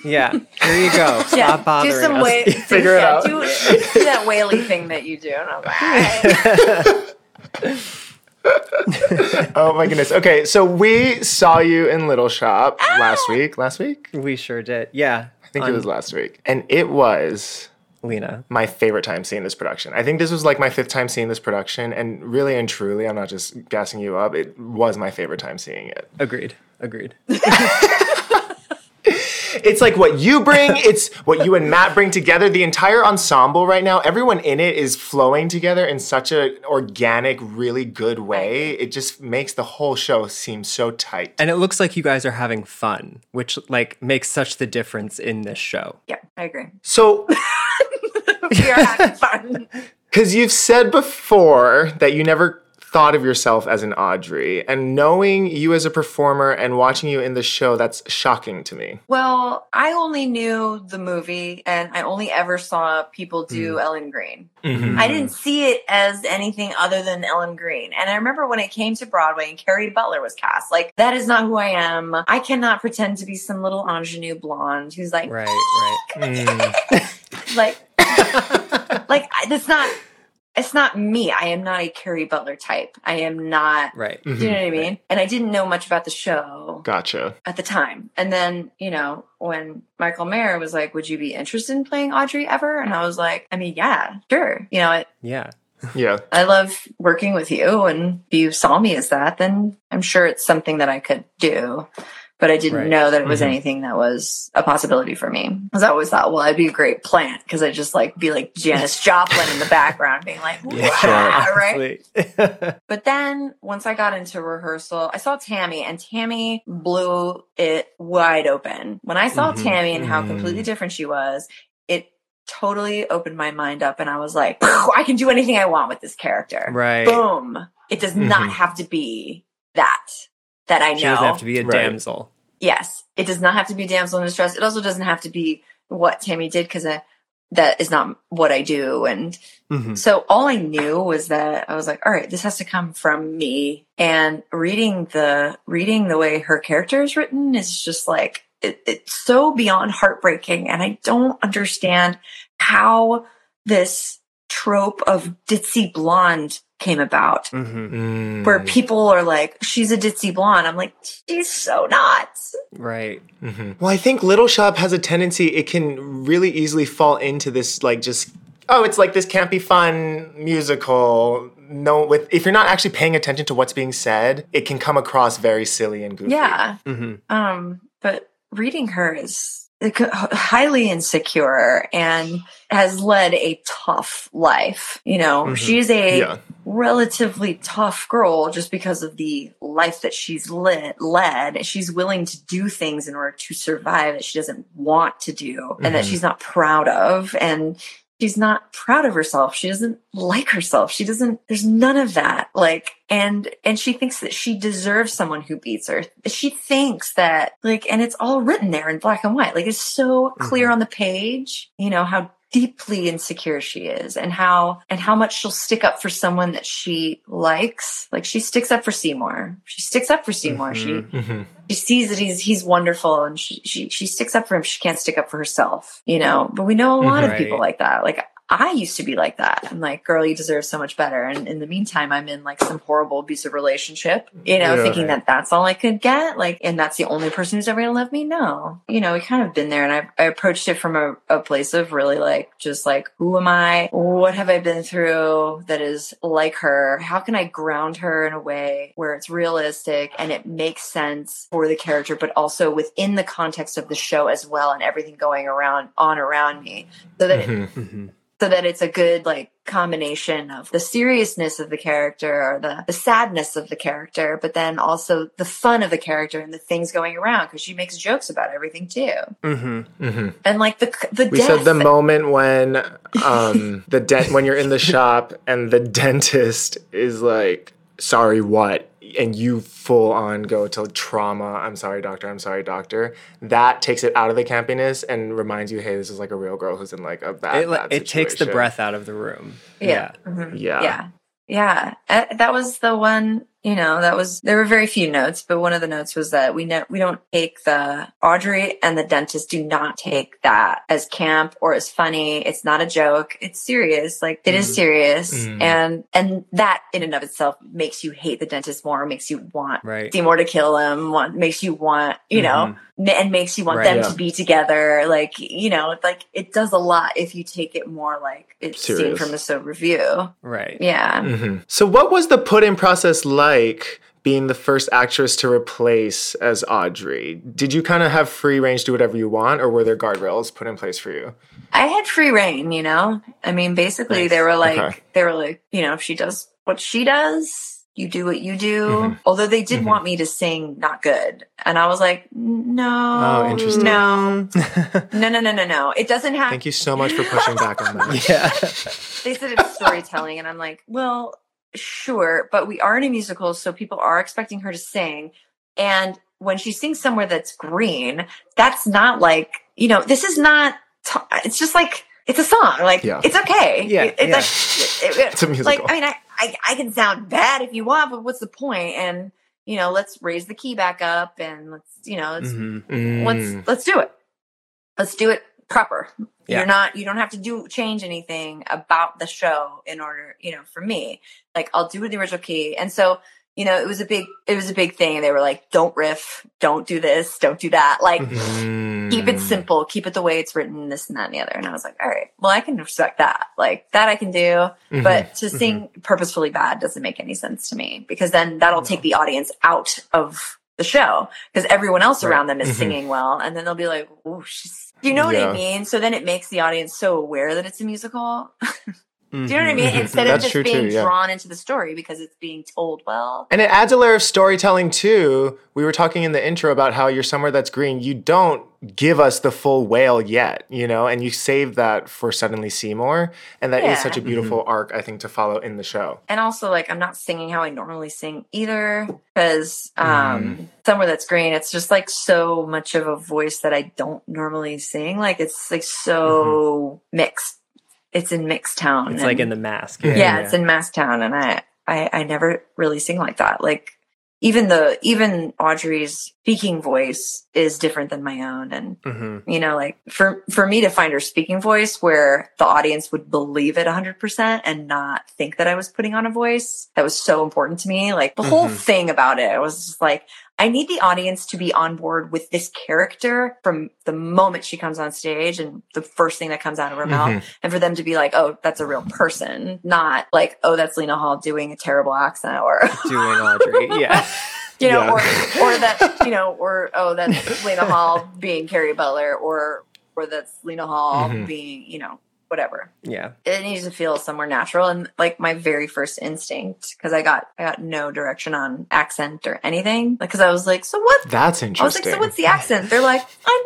Yeah. Here you go. Stop yeah, bothering do some us. way, Figure it yeah, out. Do, do that whaley thing that you do. And I was like, oh my goodness. Okay, so we saw you in Little Shop last week. Last week? we sure did. Yeah. I think it was last week. And it was Lena. my favorite time seeing this production. I think this was like my fifth time seeing this production, and really and truly, I'm not just gassing you up. It was my favorite time seeing it. Agreed. Agreed. It's like what you bring, it's what you and Matt bring together. The entire ensemble right now, everyone in it is flowing together in such an organic, really good way. It just makes the whole show seem so tight. And it looks like you guys are having fun, which like makes such the difference in this show. yeah, I agree. So, We are having fun. because you've said before that you never thought of yourself as an Audrey, and knowing you as a performer and watching you in the show, that's shocking to me. Well, I only knew the movie and I only ever saw people do Mm. Ellen Greene. Mhm. I didn't see it as anything other than Ellen Greene. And I remember when it came to Broadway and Kerry Butler was cast, like, that is not who I am. I cannot pretend to be some little ingenue blonde who's like, Right, right. Mm. like, like, I- that's not, it's not me. I am not a Kerry Butler type. I am not, Right. do you know what I mm-hmm. mean? And I didn't know much about the show Gotcha. at the time. And then, you know, when Michael Mayer was like, Would you be interested in playing Audrey ever? And I was like, I mean, yeah, sure. You know, I, Yeah. Yeah. I love working with you. And if you saw me as that, then I'm sure it's something that I could do. But I didn't Right. know that it was Mhm. anything that was a possibility for me. Because I always thought, well, I'd be a great plant because I'd just like be like Janis Joplin in the background being like, Yeah. "Wah," right? But then once I got into rehearsal, I saw Tammy and Tammy blew it wide open. When I saw Mhm, Tammy and how completely different she was, it totally opened my mind up and I was like, I can do anything I want with this character. right. Boom. It does not Mhm. have to be that that I know. She doesn't have to be a Right. damsel. yes. It does not have to be damsel in distress. It also doesn't have to be what Tammy did because that is not what I do. And Mhm. so all I knew was that I was like, all right, this has to come from me. And reading the reading the way her character is written is just like it, it's so beyond heartbreaking. And I don't understand how this trope of ditzy blonde came about. Mhm. Mm. Where people are like, she's a ditzy blonde. I'm like, she's so not. Right. Mhm. Well, I think Little Shop has a tendency, it can really easily fall into this, like, just, oh, it's like this campy fun musical. No, with if you're not actually paying attention to what's being said, it can come across very silly and goofy. Yeah. hmm Um, but reading her is highly insecure and has led a tough life. You know, Mhm. she's a Yeah. relatively tough girl just because of the life that she's lit, led. She's willing to do things in order to survive that she doesn't want to do and that Mhm. she's not proud of. And she's not proud of herself. She doesn't like herself. She doesn't, there's none of that. Like, and, and she thinks that she deserves someone who beats her. She thinks that, like, and it's all written there in black and white. Like, it's so clear mm-hmm. on the page, you know, how deeply insecure she is and how and how much she'll stick up for someone that she likes. Like she sticks up for seymour. She sticks up for seymour. She Mhm. she sees that he's he's wonderful and she, she she sticks up for him. She can't stick up for herself you know? But we know a lot of people like that. Like i used to be like that. I'm like girl you deserve so much better. And in the meantime i'm in like some horrible abusive relationship you know Yeah. thinking that that's all i could get like and that's the only person who's ever gonna love me? No. You know we kind of been there and i, I approached it from a, a place of really like just like who am i? What have i been through that is like her? How can i ground her in a way where it's realistic and it makes sense for the character but also within the context of the show as well and everything going around on around me so that it, Mhm. hmm so that it's a good like combination of the seriousness of the character or the, the sadness of the character but then also the fun of the character and the things going around because she makes jokes about everything too hmm Mhm. and like the the We death said the moment when um the dent when you're in the shop and the dentist is like, sorry, what? And you full on go to trauma. I'm sorry, doctor. I'm sorry, doctor. That takes it out of the campiness and reminds you, hey, this is like a real girl who's in like a bad. It, like, bad it takes the breath out of the room. yeah Mhm. Yeah. yeah yeah Uh, that was the one you know that was there were very few notes but one of the notes was that we know we don't take the audrey and the dentist do not take that as camp or as funny it's not a joke it's serious like it is Mhm. serious Mhm. and and that in and of itself makes you hate the dentist more makes you want Right. seymour to kill him want makes you want you know Mhm. ma- and makes you want Right, them yeah. to be together like you know like it does a lot if you take it more like it's seen from a sober view Right. yeah Mhm. So, what was the put in process like being the first actress to replace as Audrey? Did you kind of have free range to do whatever you want, or were there guardrails put in place for you? I had free reign, you know. I mean, basically, Nice. they were like, Okay. they were like, you know, if she does what she does, you do what you do. Mhm. Although they did Mhm. want me to sing not good, and I was like, no, Oh, interesting. no, no, no, no, no, no. It doesn't have. Thank you so much for pushing back on that. yeah. They said it's storytelling, and I'm like, well, sure, but we are in a musical, so people are expecting her to sing. And when she sings somewhere that's green, that's not like, you know, this is not, t- it's just like, it's a song. Like, Yeah. it's okay. Yeah, It- it's yeah. like, it- it- It's a musical. like, I mean, I, I, I can sound bad if you want, but what's the point? And, you know, let's raise the key back up and let's, you know, let's, Mhm. Mm. let's, let's do it. Let's do it proper. Yeah. You're not, you don't have to do, change anything about the show in order, you know, for me, like I'll do it in the original key. And so, you know, it was a big, it was a big thing. They were like, don't riff, don't do this, don't do that. Like, keep it Mm. simple, keep it the way it's written, this and that and the other. And I was like, all right, well, I can respect that. Like that I can do. Mhm. But to sing purposefully bad doesn't make any sense to me because then that'll take the audience out of the show because everyone else Right. around them is Mhm. singing well. And then they'll be like, oh, she's, you know what I mean? So then it makes the audience so aware that it's a musical. Do you know what I Mhm. mean? Mhm. Instead of just being too, yeah. drawn into the story because it's being told well. And it adds a layer of storytelling too. We were talking in the intro about how you're somewhere that's green. You don't give us the full whale yet, you know, and you save that for Suddenly Seymour. And that is Yeah. such a beautiful arc, I think, to follow in the show. and also like I'm not singing how I normally sing either because um Mm. somewhere that's green it's just like so much of a voice that I don't normally sing like it's like so mixed it's in mixed town It's like in the mask. yeah, it's in mass town and I, I I never really sing like that like even the even Audrey's speaking voice is different than my own and hmm you know like for for me to find her speaking voice where the audience would believe it 100% and not think that i was putting on a voice that was so important to me like the whole Mhm. thing about it i was just like i need the audience to be on board with this character from the moment she comes on stage and the first thing that comes out of her mouth Mhm. and for them to be like oh that's a real person not like oh that's lena hall doing a terrible accent or Doing Audrey. Yeah. you know, Yeah. or or that you know, or oh, that's Lena Hall being Kerry Butler, or or that's Lena Hall Mhm. being you know whatever. Yeah. It needs to feel somewhere natural, and like my very first instinct because I got I got no direction on accent or anything. Like because I was like, so what? That's interesting. I was interesting. like, so what's the accent? They're like, I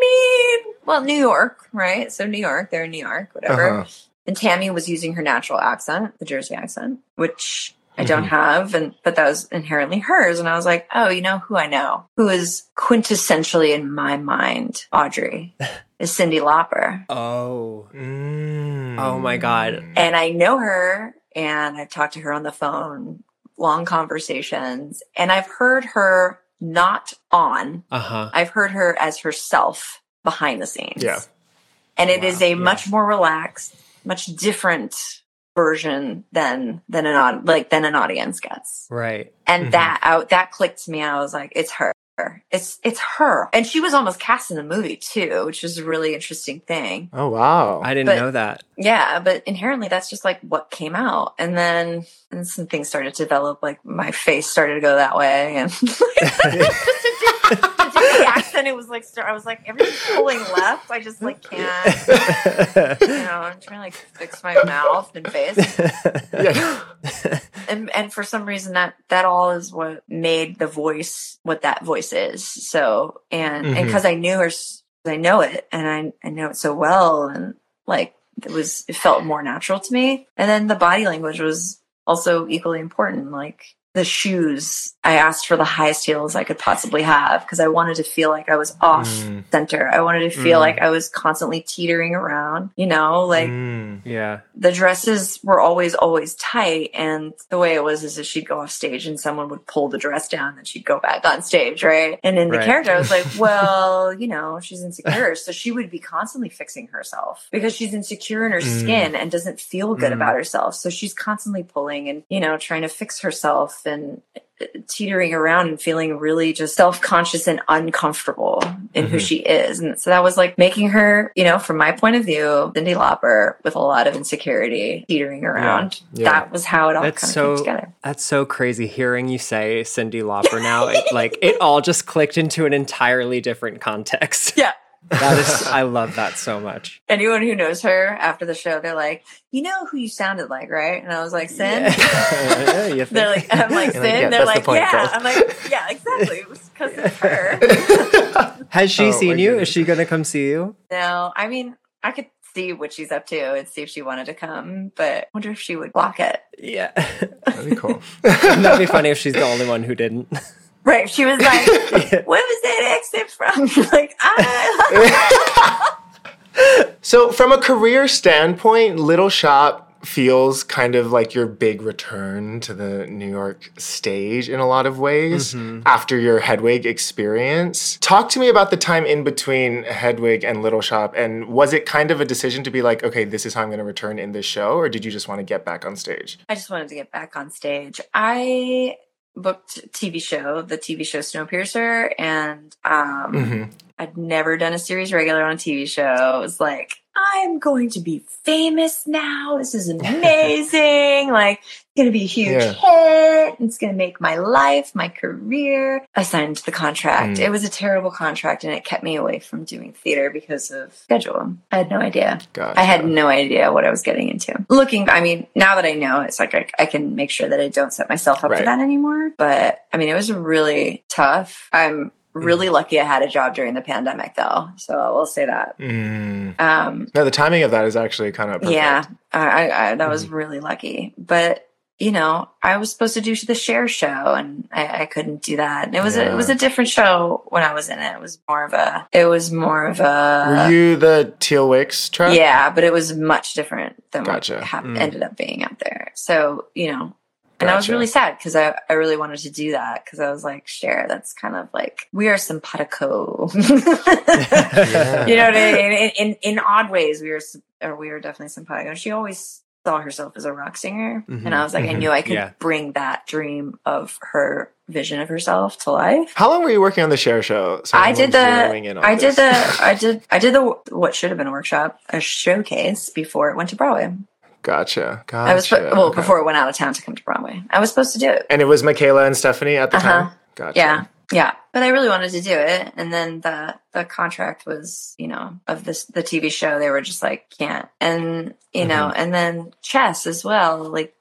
mean, well, New York, right? So New York, they're in New York, whatever. Uh-huh. And Tammy was using her natural accent, the Jersey accent, which I don't Mhm. have, and but that was inherently hers. And I was like, oh, you know who I know, who is quintessentially in my mind, Audrey, is Cyndi Lauper, Oh. Mm. Oh my God. and I know her, and I've talked to her on the phone, long conversations, and I've heard her not on. Uh huh. I've heard her as herself behind the scenes. Yeah. And it is Wow, a yeah. much more relaxed, much different version than than an au- like than an audience gets. Right. And Mhm. that out that clicked to me. I was like, it's her. It's it's her. And she was almost cast in the movie too, which is a really interesting thing. Oh wow. I didn't But- know that. Yeah, but inherently that's just like what came out. And then and some things started to develop, like my face started to go that way and to do the accent, it was like I was like everything's pulling left. I just like can't you know, I'm trying to like fix my mouth and face. yeah. And and for some reason that that all is what made the voice what that voice is. So and and Mhm. because I knew her I know it and I I know it so well and like it was it felt more natural to me. And then the body language was also equally important. Like the shoes, I asked for the highest heels I could possibly have because I wanted to feel like I was off Mm. center. I wanted to feel Mm. like I was constantly teetering around, you know, like Mm. yeah. the dresses were always, always tight. And the way it was is that she'd go off stage and someone would pull the dress down and she'd go back on stage, right? And in the Right. character, I was like, well, you know, she's insecure. So she would be constantly fixing herself because she's insecure in her Mm. skin and doesn't feel good Mm. about herself. So she's constantly pulling and, you know, trying to fix herself and uh, teetering around and feeling really just self-conscious and uncomfortable in who Mhm. she is. And so that was like making her, you know, from my point of view, Cyndi Lauper with a lot of insecurity teetering around. Yeah. That was how it all That's kind of so came together. that's so crazy hearing you say Cyndi Lauper now. It like it all just clicked into an entirely different context. Yeah. That is I love that so much. Anyone who knows her after the show, they're like, you know who you sounded like, right? And I was like, Sin. Yeah. You They're like, I'm like, Sin. like, yeah, they're that's the like, point, yeah. girls. I'm like, yeah, exactly. It was because it's her. Has she Oh, seen you? goodness. Is she gonna come see you? no, I mean, I could see what she's up to and see if she wanted to come. But I wonder if she would block it. Yeah. That'd be cool. That'd be funny if she's the only one who didn't. Right. She was like, "Where was that exit from?" like, I. Ah. So, from a career standpoint, Little Shop feels kind of like your big return to the New York stage in a lot of ways mm-hmm. after your Hedwig experience. Talk to me about the time in between Hedwig and Little Shop, and was it kind of a decision to be like, okay, this is how I'm going to return in this show, or did you just want to get back on stage? I just wanted to get back on stage. I booked TV show, the TV show Snowpiercer, and um, Mhm. I'd never done a series regular on a TV show. It was like, I'm going to be famous now. This is amazing. like, going to be a huge Yeah. hit. It's going to make my life, my career. I signed the contract. Mm. It was a terrible contract and it kept me away from doing theater because of schedule. I had no idea. Gotcha. I had no idea what I was getting into. Looking, I mean, now that I know, it's like I, I can make sure that I don't set myself up Right. for that anymore. But I mean, it was really tough. I'm really lucky I had a job during the pandemic, though. So I will say that. Mm. Um, No, the timing of that is actually kind of perfect. yeah, I, I, I that was really lucky. But you know, I was supposed to do the Cher show, and I, I couldn't do that. And it was a, it was a different show when I was in it. It was more of a it was more of a Were you the Teal Wicks track? yeah, but it was much different than Gotcha. what hap- Mm. ended up being out there. So, you know, and I was really sad because I, I really wanted to do that because I was like, Cher, that's kind of like, we are simpatico. Yeah. You know what I mean? In, in, in odd ways, we sim- or we were definitely simpatico. She always saw herself as a rock singer. And I was like, I Mhm. knew I could Yeah. bring that dream of her vision of herself to life. How long were you working on the Cher Show? So I did everyone's zeroing in the I did the I did I did the what should have been a workshop, a showcase before it went to Broadway. Gotcha. Gotcha. I was well Okay. before it went out of town to come to Broadway. I was supposed to do it. And it was Michaela and Stephanie at the Uh-huh. time? Gotcha. Yeah. Yeah. But I really wanted to do it. And then the the contract was, you know, of this the TV show, they were just like, can't. And you know, Mm-hmm. and then Chess as well. Like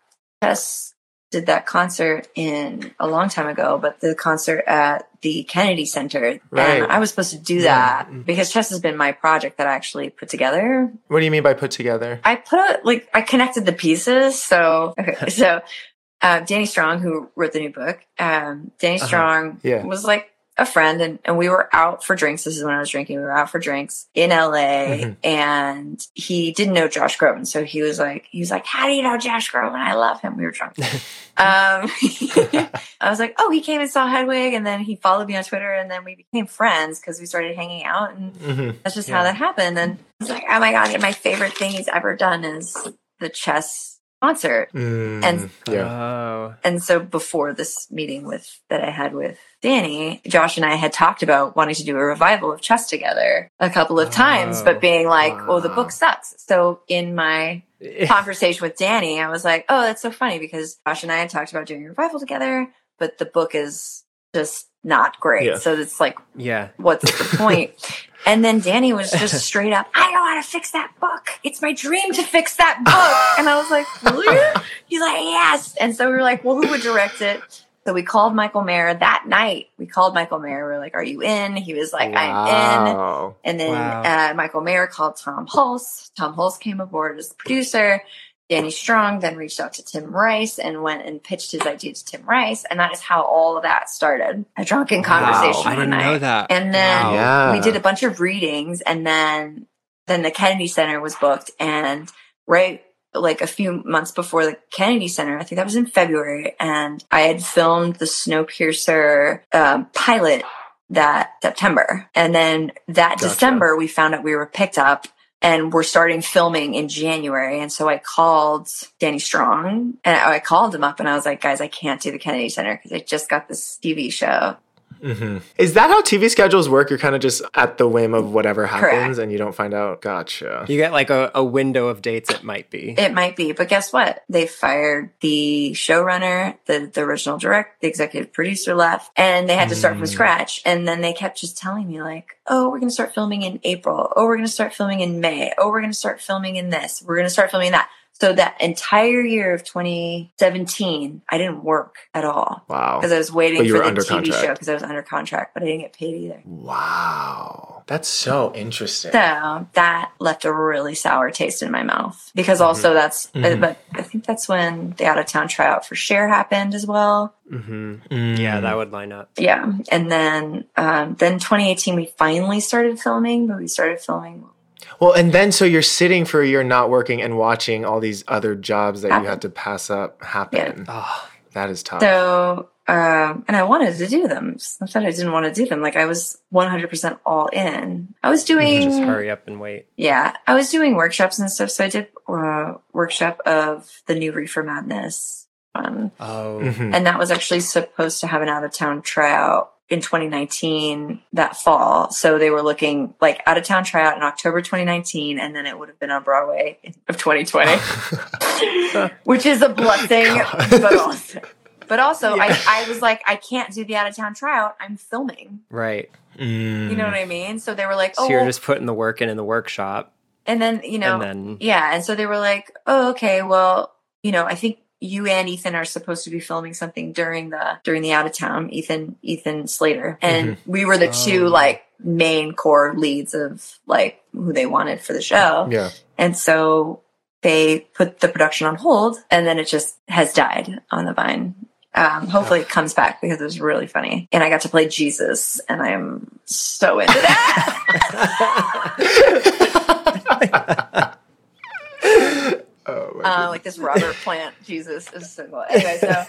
Chess did that concert in a long time ago, but the concert at the Kennedy Center. Right. And I was supposed to do that because Chess has been my project that I actually put together. What do you mean by put together? I put like I connected the pieces. So okay, so uh, Danny Strong, who wrote the new book, um, Danny Uh-huh. Strong Yeah. was like a friend, and, and we were out for drinks. This is when I was drinking. We were out for drinks in LA, Mhm. and he didn't know Josh Groban, so he was like, he was like, "How do you know Josh Groban? I love him." We were drunk. um, I was like, "Oh, he came and saw Hedwig, and then he followed me on Twitter, and then we became friends because we started hanging out and." hmm That's just Yeah. how that happened. And he's like, oh my God, my favorite thing he's ever done is the chess concert. Mm, And- yeah. Oh. And so before this meeting with that I had with Danny, Josh and I had talked about wanting to do a revival of chess together a couple of times, Oh, but being like, oh, the book sucks. So in my conversation with Danny, I was like, oh, that's so funny because Josh and I had talked about doing a revival together, but the book is just not great. Yeah. So it's like, yeah. what's the point? and then Danny was just straight up, I know how to fix that book. It's my dream to fix that book. And I was like, really? He's like, yes. And so we were like, well, who would direct it? So we called Michael Mayer that night. We called Michael Mayer. We are like, are you in? He was like, I'm in. And then Wow. uh, Michael Mayer called Tom Hulce. Tom Hulce came aboard as the producer. Danny Strong then reached out to Tim Rice and went and pitched his idea to Tim Rice. And that is how all of that started. A drunken Wow. conversation. I one didn't night. know that. And then Wow. Yeah. we did a bunch of readings and then then the Kennedy Center was booked and right like a few months before the Kennedy Center, I think that was in February, and I had filmed the Snowpiercer um, pilot that September. And then that Gotcha. December, we found out we were picked up and we're starting filming in January. And so I called Danny Strong and I called him up and I was like, guys, I can't do the Kennedy Center because I just got this TV show. Hmm Is that how TV schedules work? You're kind of just at the whim of whatever happens Correct. and you don't find out? Gotcha. You get like a, a window of dates it might be. It might be, but guess what? They fired the showrunner, the, the original direct, the executive producer left, and they had to start from Mm. scratch. And then they kept just telling me like, oh, we're going to start filming in April. Oh, we're going to start filming in May. Oh, we're going to start filming in this. We're going to start filming that. So that entire year of 2017, I didn't work at all Wow. because I was waiting for the under TV contract. show because I was under contract, but I didn't get paid either. Wow. That's so interesting. So that left a really sour taste in my mouth because Mm-hmm. also that's, uh, but I think that's when the out of town tryout for Cher happened as well. hmm Mm. Yeah, that would line up. Yeah. And then, um, then 2018, we finally started filming, but we started filming. Well, and then so you're sitting for a year not working and watching all these other jobs that you Happen. had to pass up happen. Oh, That is tough. So, um, and I wanted to do them. It's not that I didn't want to do them. Like I was 100% all in. I was doing, just hurry up and wait. yeah, I was doing workshops and stuff. So I did a workshop of the new Reefer Madness one. Oh, Mhm. And that was actually supposed to have an out of town tryout in 2019 that fall. So they were looking like out of town tryout in October 2019, and then it would have been on Broadway of 2020, which is a blessing, God. but also. But also, I, I was like, I can't do the out of town tryout. I'm filming. right. Mm. You know what I mean? So they were like, So oh, you're just putting the work in in the workshop, and then, you know, and then Yeah. And so they were like, oh, okay, well, you know, I think you and Ethan are supposed to be filming something during the during the out of town, Ethan, Ethan Slater. And we were the two Oh. like main core leads of like who they wanted for the show. Yeah. And so they put the production on hold and then it just has died on the vine. Um, hopefully it comes back because it was really funny. And I got to play Jesus and I'm so into that. Oh, uh, like this Robert Plant Jesus is so cool. Anyway, so,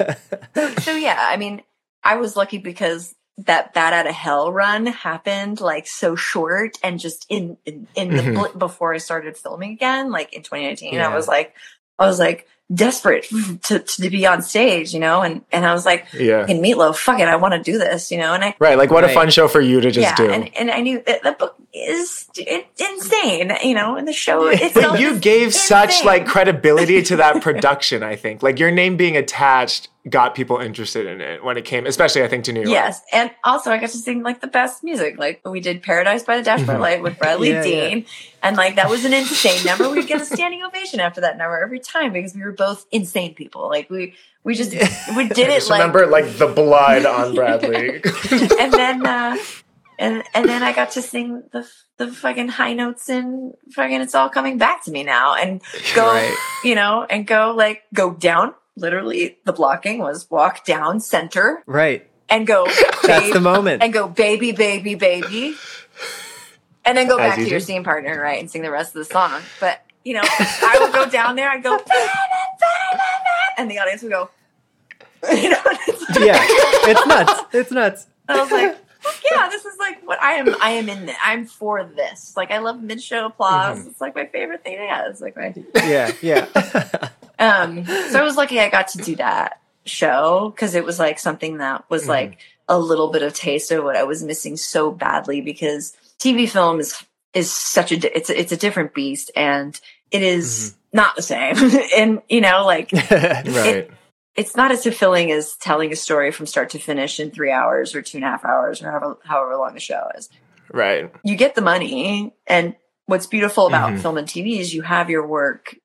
so so yeah, I mean, I was lucky because that Bat Out of Hell run happened like so short and just in in, in the Mhm. blip before I started filming again, like in 2019. Yeah. I was like, I was like desperate mm-hmm. to to be on stage, you know, and and I was like, yeah. in Meatloaf, fuck it, I want to do this, you know, and I Right. Like, what a fun show for you to just yeah, do. and and I knew that the book is insane, you know, and the show itself. but you is gave such insane. like credibility to that production, I think. Like your name being attached got people interested in it when it came, especially I think to New York. Yes, and also I got to sing like the best music. Like we did "Paradise by the Dashboard Mhm. Light" with Bradley Yeah, yeah. Dean, and like that was an insane number. We'd get a standing ovation after that number every time because we were both insane people. Like we we just we did I it just like, remember like the blood on Bradley. and then uh, and and then I got to sing the the fucking high notes and fucking it's all coming back to me now and go Right. you know and go like go down. Literally, the blocking was walk down center right. and go. That's the moment. and go baby baby baby and then go As back you to your scene partner right and sing the rest of the song but you know i would go down there i'd go and the audience would go you know it's like- yeah, it's nuts. It's nuts. i was like yeah this is like what i am i am in this i'm for this like i love mid-show applause Mm-hmm. it's like my favorite thing yeah it's like my Yeah, yeah. Um, so I was lucky I got to do that show because it was like something that was Mhm. like a little bit of taste of what I was missing so badly because TV film is is such a it's it's a different beast and it is not the same and you know like right. it's not as fulfilling as telling a story from start to finish in three hours or two and a half hours or however, however long the show is Right. you get the money and what's beautiful about Mhm. film and TV is you have your work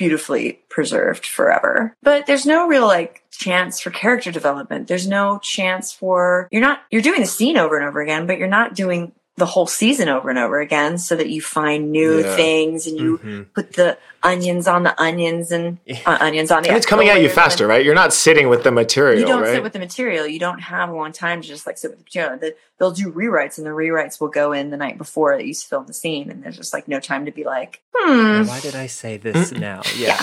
beautifully preserved forever. But there's no real like chance for character development. There's no chance for you're not you're doing the scene over and over again, but you're not doing the whole season over and over again so that you find new Yeah. things and you Mhm. put the onions on the onions and uh, onions on the And it's coming at you faster, right? You're not sitting with the material, you don't right? sit with the material. You don't have a long time to just like sit with the material. The- They'll do rewrites, and the rewrites will go in the night before that you film the scene, and there's just like no time to be like, hmm. Why did I say this now? Yeah.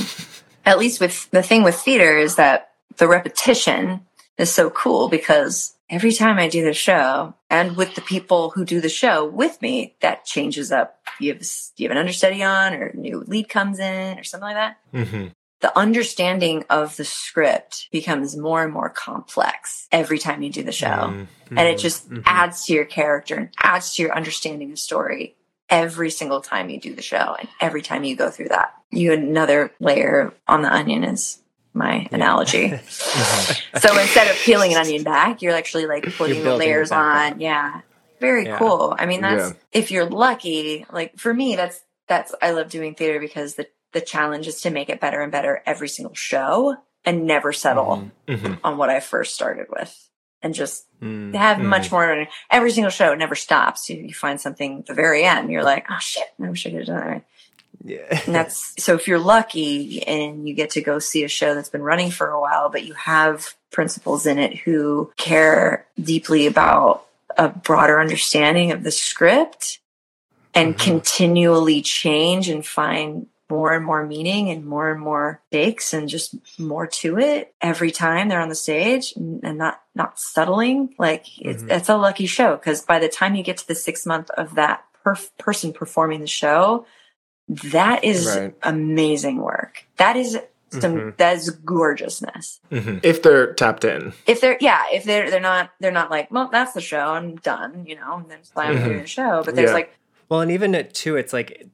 At least with the thing with theater is that the repetition is so cool because every time I do the show, and with the people who do the show with me, that changes up. You have you have an understudy on, or a new lead comes in, or something like that. Mhm. the understanding of the script becomes more and more complex every time you do the show. Mhm. And it just Mhm. adds to your character and adds to your understanding of story every single time you do the show and every time you go through that. You another layer on the onion is my analogy. so instead of peeling an onion back, you're actually like putting the layers back on. Yeah. Very Yeah. cool. I mean, that's Yeah. if you're lucky, like for me, that's that's I love doing theater because the the challenge is to make it better and better every single show and never settle Mhm. on what I first started with and just Mm. have Mm. much more. Every single show never stops. You, you find something at the very end. You're like, oh shit, I wish I could have done that. Yeah. And that's so if you're lucky and you get to go see a show that's been running for a while, but you have principals in it who care deeply about a broader understanding of the script and Mhm. continually change and find more and more meaning and more and more stakes and just more to it every time they're on the stage and not not settling like it's, Mhm. it's a lucky show because by the time you get to the sixth month of that person performing the show that is Right. amazing work that is some Mhm. that is gorgeousness Mhm. If they're tapped in. if they're yeah if they're they're not they're not like well that's the show i'm done you know and then slam Mhm. through the show but there's Yeah. like Well, and even it too, it's like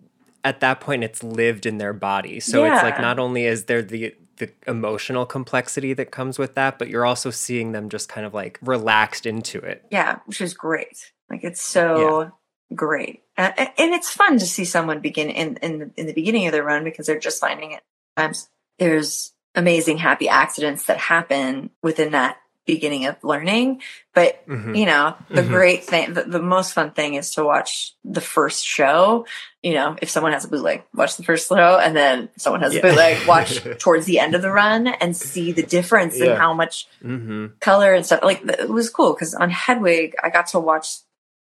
at that point, it's lived in their body. So it's like not only is there the the emotional complexity that comes with that, but you're also seeing them just kind of like relaxed into it. Yeah, which is great. Like it's so great, uh, and it's fun to see someone begin in in the, in the beginning of their run because they're just finding it. Sometimes there's amazing happy accidents that happen within that beginning of learning, but Mhm. you know the Mhm. great thing, the, the most fun thing is to watch the first show. You know, if someone has a bootleg, watch the first show, and then someone has Yeah. a bootleg, watch towards the end of the run and see the difference Yeah. in how much Mm-hmm. color and stuff. Like it was cool because on Hedwig, I got to watch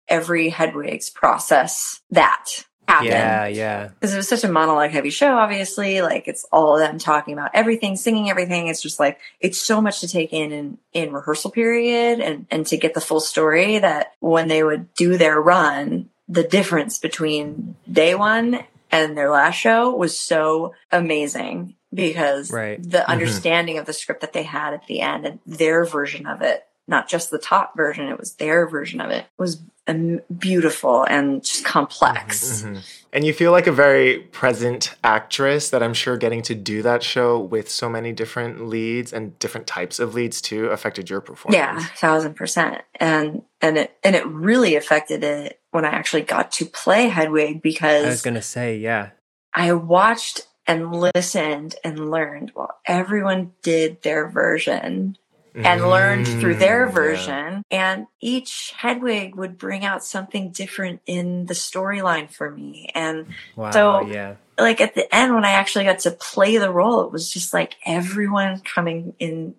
every Hedwig's process that happen. Yeah, yeah. Because it was such a monologue heavy show, obviously. Like it's all of them talking about everything, singing everything. It's just like it's so much to take in in, in rehearsal period and, and to get the full story that when they would do their run, the difference between day one and their last show was so amazing because Right. the mm-hmm. understanding of the script that they had at the end and their version of it, not just the top version, it was their version of it, it was um, beautiful and just complex. Mhm. And you feel like a very present actress that I'm sure getting to do that show with so many different leads and different types of leads too affected your performance. Yeah, thousand percent. And and it and it really affected it when I actually got to play Hedwig because I was gonna say, yeah. I watched and listened and learned while everyone did their version and learned through their Mm, yeah. version. And each Hedwig would bring out something different in the storyline for me. And Wow. So- yeah. like at the end when I actually got to play the role, it was just like everyone coming in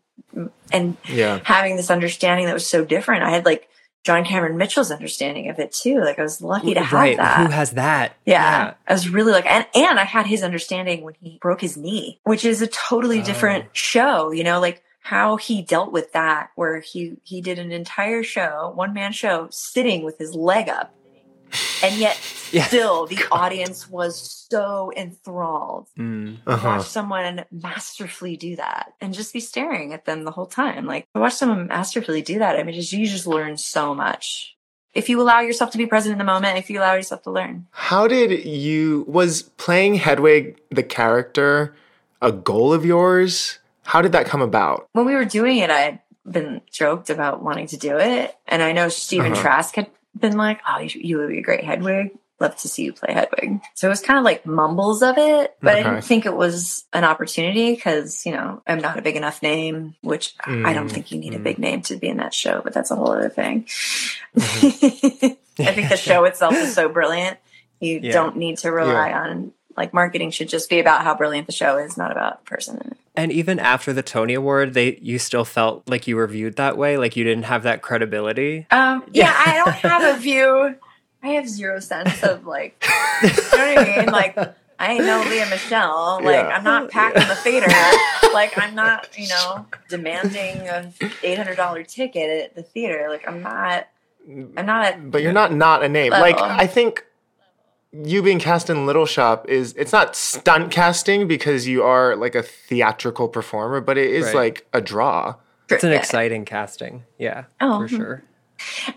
and Yeah. having this understanding that was so different. I had like John Cameron Mitchell's understanding of it too. Like I was lucky to have right. that. Who has that? yeah. I was really like, and, and I had his understanding when he broke his knee, which is a totally Oh. different show, you know, like how he dealt with that, where he, he did an entire show, one man show sitting with his leg up. And yet Yeah. still the audience was so enthralled Mm. Uh-huh. watch someone masterfully do that and just be staring at them the whole time. Like to watch someone masterfully do that. I mean, just, you just learn so much. If you allow yourself to be present in the moment, if you allow yourself to learn. How did you was playing Hedwig the character a goal of yours? How did that come about? When we were doing it, I had been joked about wanting to do it. And I know Stephen Uh-huh. Trask had been like, oh, you, you would be a great Hedwig. Love to see you play Hedwig. So it was kind of like mumbles of it, but I didn't think it was an opportunity because, you know, I'm not a big enough name, which I don't Mm, think you need a mm. big name to be in that show, but that's a whole other thing. Mm-hmm. I think the show itself is so brilliant. You Yeah. don't need to rely on like marketing should just be about how brilliant the show is, not about the person in it. And even after the Tony Award, they you still felt like you were viewed that way, like you didn't have that credibility. Um, yeah, I don't have a view. I have zero sense of like, you know what I mean? Like, I ain't no Lea Michele. Like, Yeah. I'm not packing the theater. like, I'm not, you know, demanding a $800 ticket at the theater. Like, I'm not, I'm not at, But you're not not a name. Like I think you being cast in Little Shop is it's not stunt casting because you are like a theatrical performer, but it is Right. like a draw. It's an exciting casting. Yeah, Oh, for sure.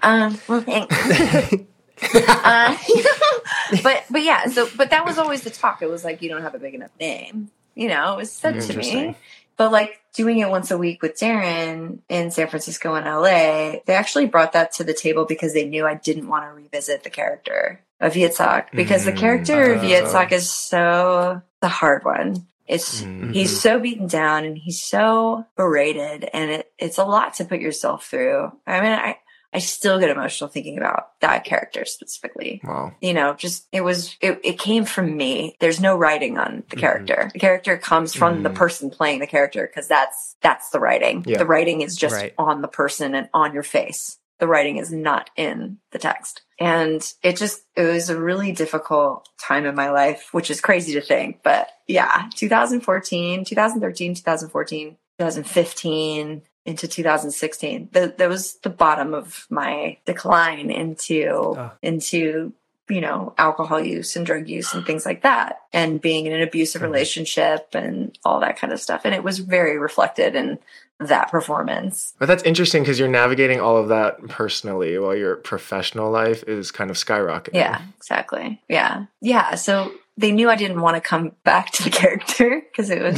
Um, well, thanks. uh, but but yeah, so but that was always the talk. It was like you don't have a big enough name. You know, it was said to me. But like doing it once a week with Darren in San Francisco and LA, they actually brought that to the table because they knew I didn't want to revisit the character of Yitzhak because the Mhm. character of Yitzhak is so the hard one. It's Mhm. he's so beaten down and he's so berated and it, it's a lot to put yourself through. I mean, I, I still get emotional thinking about that character specifically. Wow. You know, just it was it, it came from me. There's no writing on the Mhm. character. The character comes from the Mhm. person playing the character because that's that's the writing. Yeah. The writing is just Right. on the person and on your face. The writing is not in the text. And it just it was a really difficult time in my life, which is crazy to think. But yeah, 2014, 2013, 2014, 2015 into 2016. That that was the bottom of my decline into Oh. into you know alcohol use and drug use and things like that and being in an abusive Mhm. relationship and all that kind of stuff and it was very reflected in that performance But that's interesting because you're navigating all of that personally while your professional life is kind of skyrocketing. yeah exactly yeah yeah so they knew i didn't want to come back to the character because it was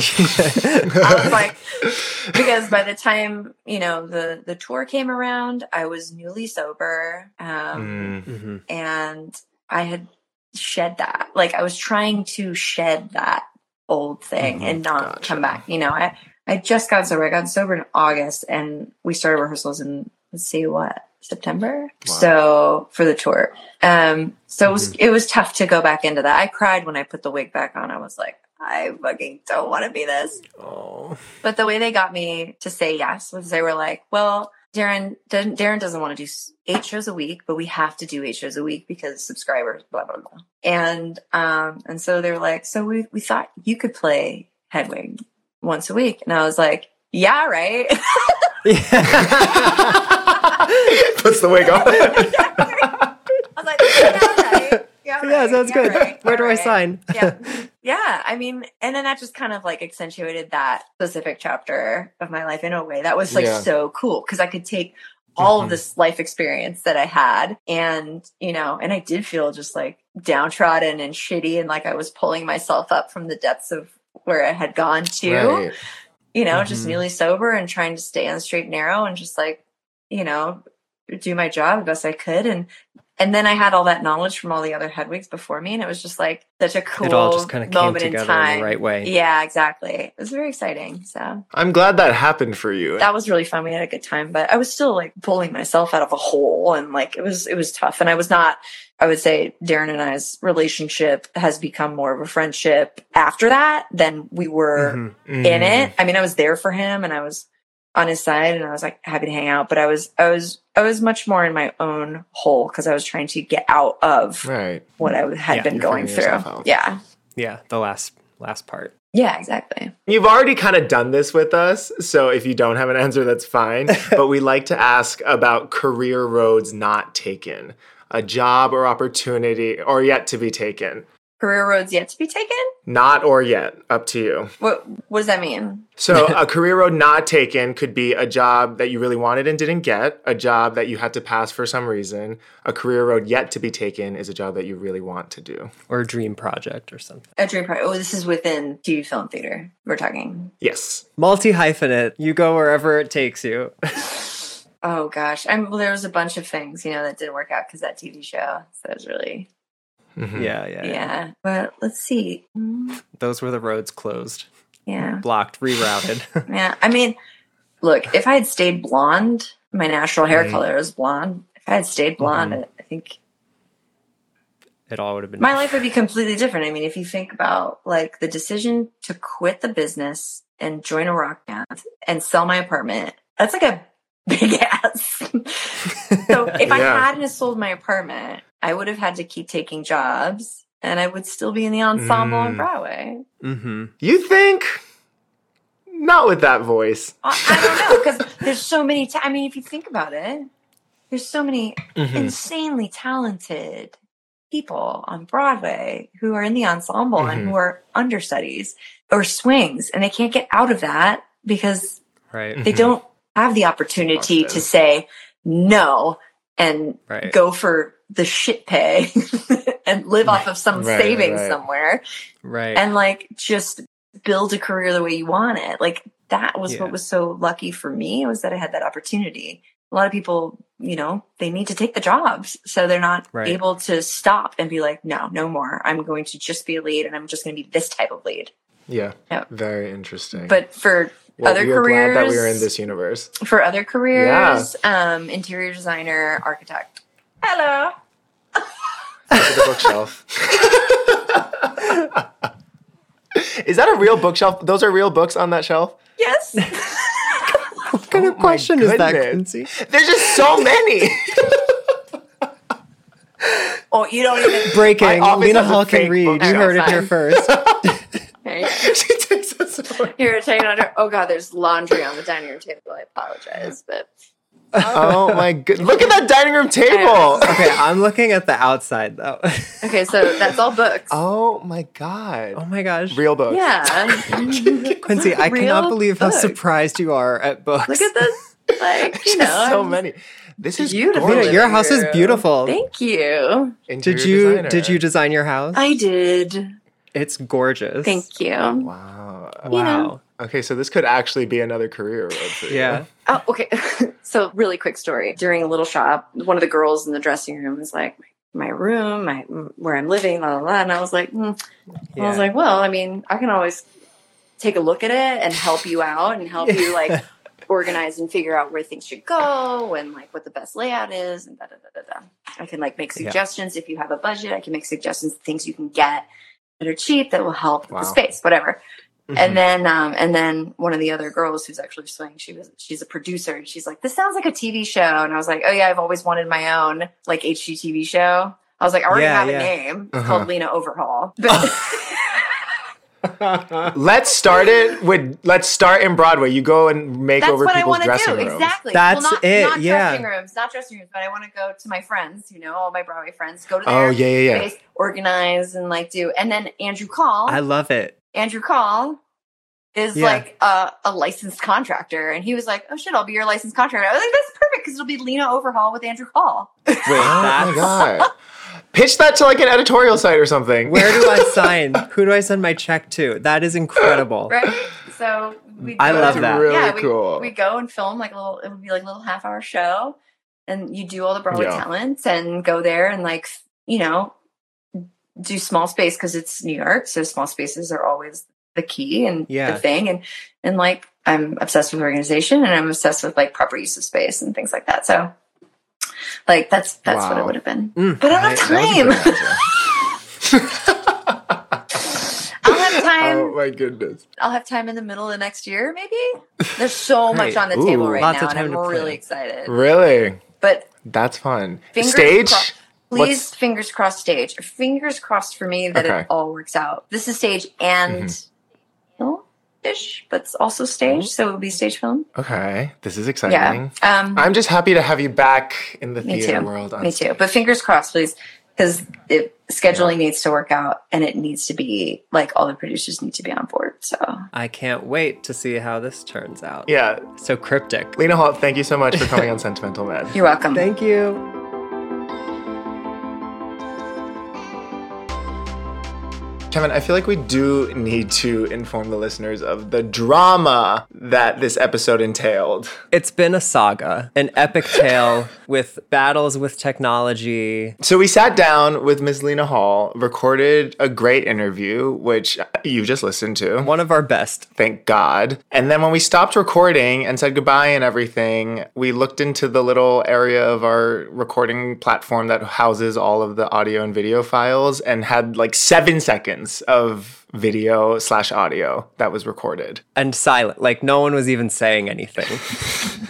I was like, because by the time you know the the tour came around, I was newly sober, um, Mm. Mhm. and I had shed that. Like I was trying to shed that old thing Mhm. and not Gotcha. come back. You know, I I just got sober. I got sober in August, and we started rehearsals in let's see what September. Wow. So for the tour, um, so it was it was tough to go back into that. I cried when I put the wig back on. I was like, I fucking don't want to be this. Oh. But the way they got me to say yes was they were like, well, Darren, doesn't- Darren doesn't want to do eight shows a week, but we have to do eight shows a week because subscribers, blah, blah, blah. And, um, and so they were like, so we, we thought you could play Hedwig once a week. And I was like, yeah, right. Yeah, Puts the wig on. I was like, yeah, right. Yeah, yeah, sounds Yeah, good. right. Where Yeah, do I sign? yeah yeah i mean and then that just kind of like accentuated that specific chapter of my life in a way that was like Yeah. so cool because i could take all Mhm. of this life experience that i had and you know and i did feel just like downtrodden and shitty and like i was pulling myself up from the depths of where i had gone to Right. you know, just Mhm. newly sober and trying to stay on the straight and narrow and just like, you know, do my job best I could. And and then I had all that knowledge from all the other Hedwigs before me, and it was just like such a cool it all just kind of came moment in together in, time. the right way. Yeah, exactly. It was very exciting. So I'm glad that happened for you. that was really fun. We had a good time, but I was still like pulling myself out of a hole and like it was it was tough. And I was not I would say Darren and I's relationship has become more of a friendship after that than we were Mhm. Mm. in it. I mean, I was there for him and I was on his side and I was like happy to hang out, but I was I was I was much more in my own hole because I was trying to get out of Right. what I had Yeah, been going through. yourself. Yeah. Yeah, the last last part. Yeah, exactly. You've already kind of done this with us, so if you don't have an answer, that's fine. but we like to ask about career roads not taken, a job or opportunity or yet to be taken. Career roads yet to be taken? Not or yet, up to you. What what does that mean? So, a career road not taken could be a job that you really wanted and didn't get, a job that you had to pass for some reason. A career road yet to be taken is a job that you really want to do. Or a dream project or something. A dream project. Oh, this is within TV film theater. We're talking. Yes. Multi hyphenate. You go wherever it takes you. Oh gosh. I'm well, there was a bunch of things, you know, that didn't work out because that TV show. So it was really Mhm. yeah, yeah, yeah. yeah. But let's see. Mm, Those were the roads closed, Yeah. blocked, rerouted. Yeah, I mean, look, if I had stayed blonde, my natural hair Mhm. color is blonde. If I had stayed blonde, I- I think it all would have been my life would be completely different. I mean, if you think about like the decision to quit the business and join a rock band and sell my apartment, that's like a big ass. so if I hadn't sold my apartment, I would have had to keep taking jobs and I would still be in the ensemble on Broadway. Mm. Broadway. hmm You think? Not with that voice. I, I don't know because there's so many. Ta- I mean, if you think about it, there's so many Mhm. insanely talented people on Broadway who are in the ensemble and Mhm. who are understudies or swings, and they can't get out of that because Right. they Mhm. don't have the opportunity to say no and Right. go for the shit pay and live off of some Right, savings somewhere Right. and like just build a career the way you want it. Like that was Yeah. what was so lucky for me was that I had that opportunity. a lot of people, you know, they need to take the jobs. So they're not able to stop and be like, no, no more. I'm going to just be a lead and I'm just going to be this type of lead. Yeah. Yeah. Very interesting. But for Well, other we careers, glad that we are in this universe. for other careers, um, interior designer, architect. Hello. the bookshelf. Is that a real bookshelf? Those are real books on that shelf? Yes. What kind of Oh my question is that. Quincy? There's just so many. oh, you don't even. Breaking. My Lena Hall can read. You heard it here first. Here, take it under. Oh God, there's laundry on the dining room table. I apologize, but Oh my good! Look at that dining room table. okay, I'm looking at the outside though. okay, so that's all books. Oh my god! oh my gosh. Real books. Yeah. Quincy, I Real cannot believe how surprised you are at books. Look at this. Like, you know, so I'm- many. This is Beautiful. Gorgeous. your house is beautiful. Thank you. Interior Did you designer. did you design your house? I did. it's gorgeous. Thank you. Wow. Wow. you know. Okay, so this could actually be another career road for you. Yeah. Oh, okay. so, really quick story. During a little shop, one of the girls in the dressing room was like, "My room, my where I'm living, blah blah blah." And I was like, hmm. I was like, "Well, I mean, I can always take a look at it and help you out and help you like organize and figure out where things should go and like what the best layout is and da da da da da. I can like make Yeah. suggestions if you have a budget. I can make suggestions of things you can get that are cheap that will help Wow. the space, whatever." Mhm. And then, um, and then one of the other girls who's actually swing, she was, she's a producer and she's like, this sounds like a TV show. And I was like, oh yeah, I've always wanted my own like HGTV show. I was like, I already Yeah, have yeah. a name. It's Uh-huh. called Lena Overhaul. Let's start it with let's start in Broadway. You go and make that's over people's dressing do. rooms. Exactly. That's well, not, it, Not yeah. dressing rooms, not dressing rooms, but I want to go to my friends, you know, all my Broadway friends, go to Oh their yeah, yeah, yeah. space, organize and like do. And then Andrew Call, I love it. Andrew Call is Yeah. like a, a licensed contractor. And he was like, oh shit, I'll be your licensed contractor. I was like, that's perfect because it'll be Lena Overhaul with Andrew Call. Wait, Oh my god. Pitch that to like an editorial site or something. where do I sign? Who do I send my check to? That is incredible. Right? So we I love that. Really yeah, we, cool. we go and film like a little, it would be like a little half hour show. And you do all the Broadway Yeah. talents and go there and like, you know, do small space because it's New York. So small spaces are always the key and Yeah. the thing. And, and like, I'm obsessed with organization and I'm obsessed with like proper use of space and things like that. So like, that's, that's what it would have been. Mm. But I don't that was a have time. I'll have time. oh my goodness. I'll have time in the middle of the next year, maybe. There's so much on the Ooh. table right now, and I'm really excited. Really? But That's fun. Stage? cro- please, What's- fingers crossed, stage. Fingers crossed for me that Okay. it all works out. This is stage and film-ish, but it's also stage, so it'll be stage film. Okay. This is Yeah. exciting. Um, I'm just happy to have you back in the theater too. world. on Me too. But fingers crossed, please, because it scheduling needs to work out, and it needs to be like all the producers need to be on board. So I can't wait to see how this turns out. Yeah. So cryptic. Lena Hall, thank you so much for coming on Sentimental Men. you're welcome. Thank you. Kevin, I feel like we do need to inform the listeners of the drama that this episode entailed. It's been a saga, an epic tale with battles with technology. So we sat down with Ms. Lena Hall, recorded a great interview, which you just listened to. One of our best. Thank God. And then when we stopped recording and said goodbye and everything, we looked into the little area of our recording platform that houses all of the audio and video files and had like seven seconds of video slash audio that was recorded. And silent. Like no one was even saying anything.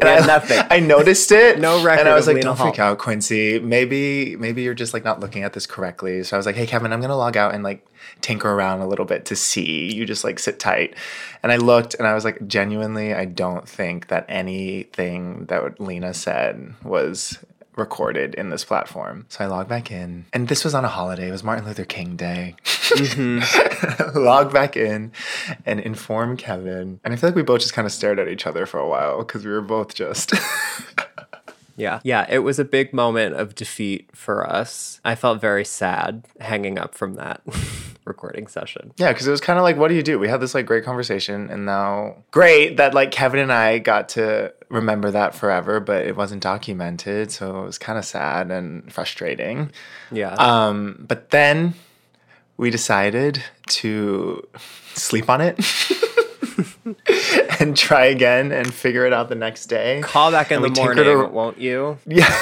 And I, nothing. I noticed it. No record And I was like, Lena don't freak out, Quincy. Maybe, maybe you're just like not looking at this correctly. So I was like, hey, Kevin, I'm gonna log out and like tinker around a little bit to see. You just like sit tight. And I looked and I was like, genuinely, I don't think that anything that Lena said was recorded in this platform. So I log back in. And this was on a holiday. It was Martin Luther King Day. Mm-hmm. Log back in and inform Kevin. And I feel like we both just kind of stared at each other for a while because we were both just. Yeah. Yeah. It was a big moment of defeat for us. I felt very sad hanging up from that recording session. Yeah, because it was kind of like, what do you do? We had this like great conversation, and now great that like Kevin and I got to remember that forever, but it wasn't documented, so it was kind of sad and frustrating. Yeah. Um, but then we decided to sleep on it. and try again and figure it out the next day. Call back in and the morning, won't you? Yeah.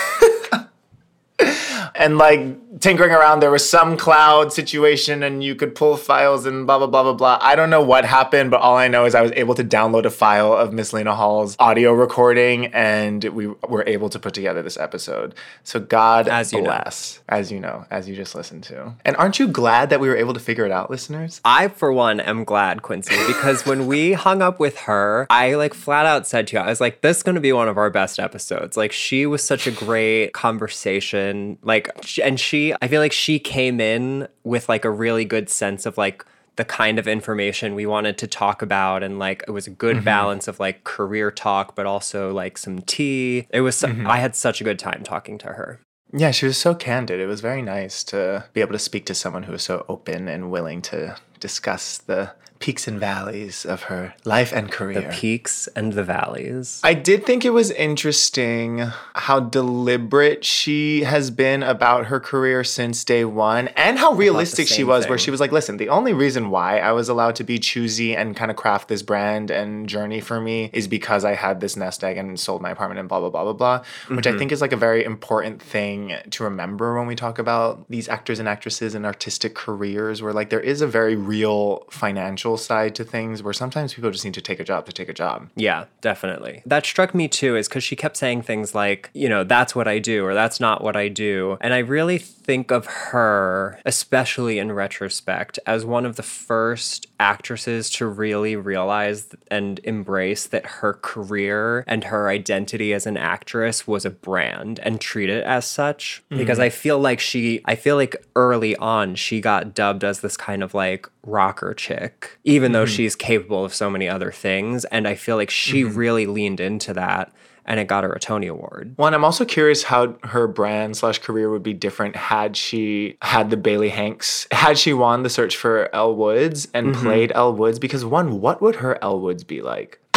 and like tinkering around, there was some cloud situation and you could pull files and blah, blah, blah, blah, blah. I don't know what happened, but all I know is I was able to download a file of Miss Lena Hall's audio recording and we were able to put together this episode. So God As you know. bless, as you know, as you just listened to. And aren't you glad that we were able to figure it out, listeners? I, for one, am glad, Quincy, because when we hung up with her, I like flat out said to you, I was like, this is going to be one of our best episodes. Like, she was such a great conversation. Like, sh- and she, I feel like she came in with like a really good sense of like, the kind of information we wanted to talk about and like it was a good mm-hmm. balance of like career talk but also like some tea. It was so, mm-hmm. i had such a good time talking to her. Yeah, she was so candid. It was very nice to be able to speak to someone who was so open and willing to discuss the peaks and valleys of her life and career. the peaks and the valleys I did think it was interesting how deliberate she has been about her career since day one and how realistic she was, where she was like, listen, the only reason why I was allowed to be choosy and kind of craft this brand and journey for me is because I had this nest egg and sold my apartment and blah, blah, blah, blah, blah, which Mm-hmm. I think is like a very important thing to remember when we talk about these actors and actresses and artistic careers, where like there is a very real financial side to things where sometimes people just need to take a job to take a job. Yeah, definitely. That struck me too, is because she kept saying things like, you know, that's what I do or that's not what I do. And I really think of her, especially in retrospect, as one of the first actresses to really realize and embrace that her career and her identity as an actress was a brand and treat it as such. Mm-hmm. Because I feel like she, I feel like early on, she got dubbed as this kind of like rocker chick, even though mm-hmm. she's capable of so many other things. And I feel like she mm-hmm. really leaned into that and it got her a Tony Award. One, I'm also curious how her brand slash career would be different had she had the Bailey Hanks, had she won the search for Elle Woods and mm-hmm. played Elle Woods. Because one, what would her Elle Woods be like?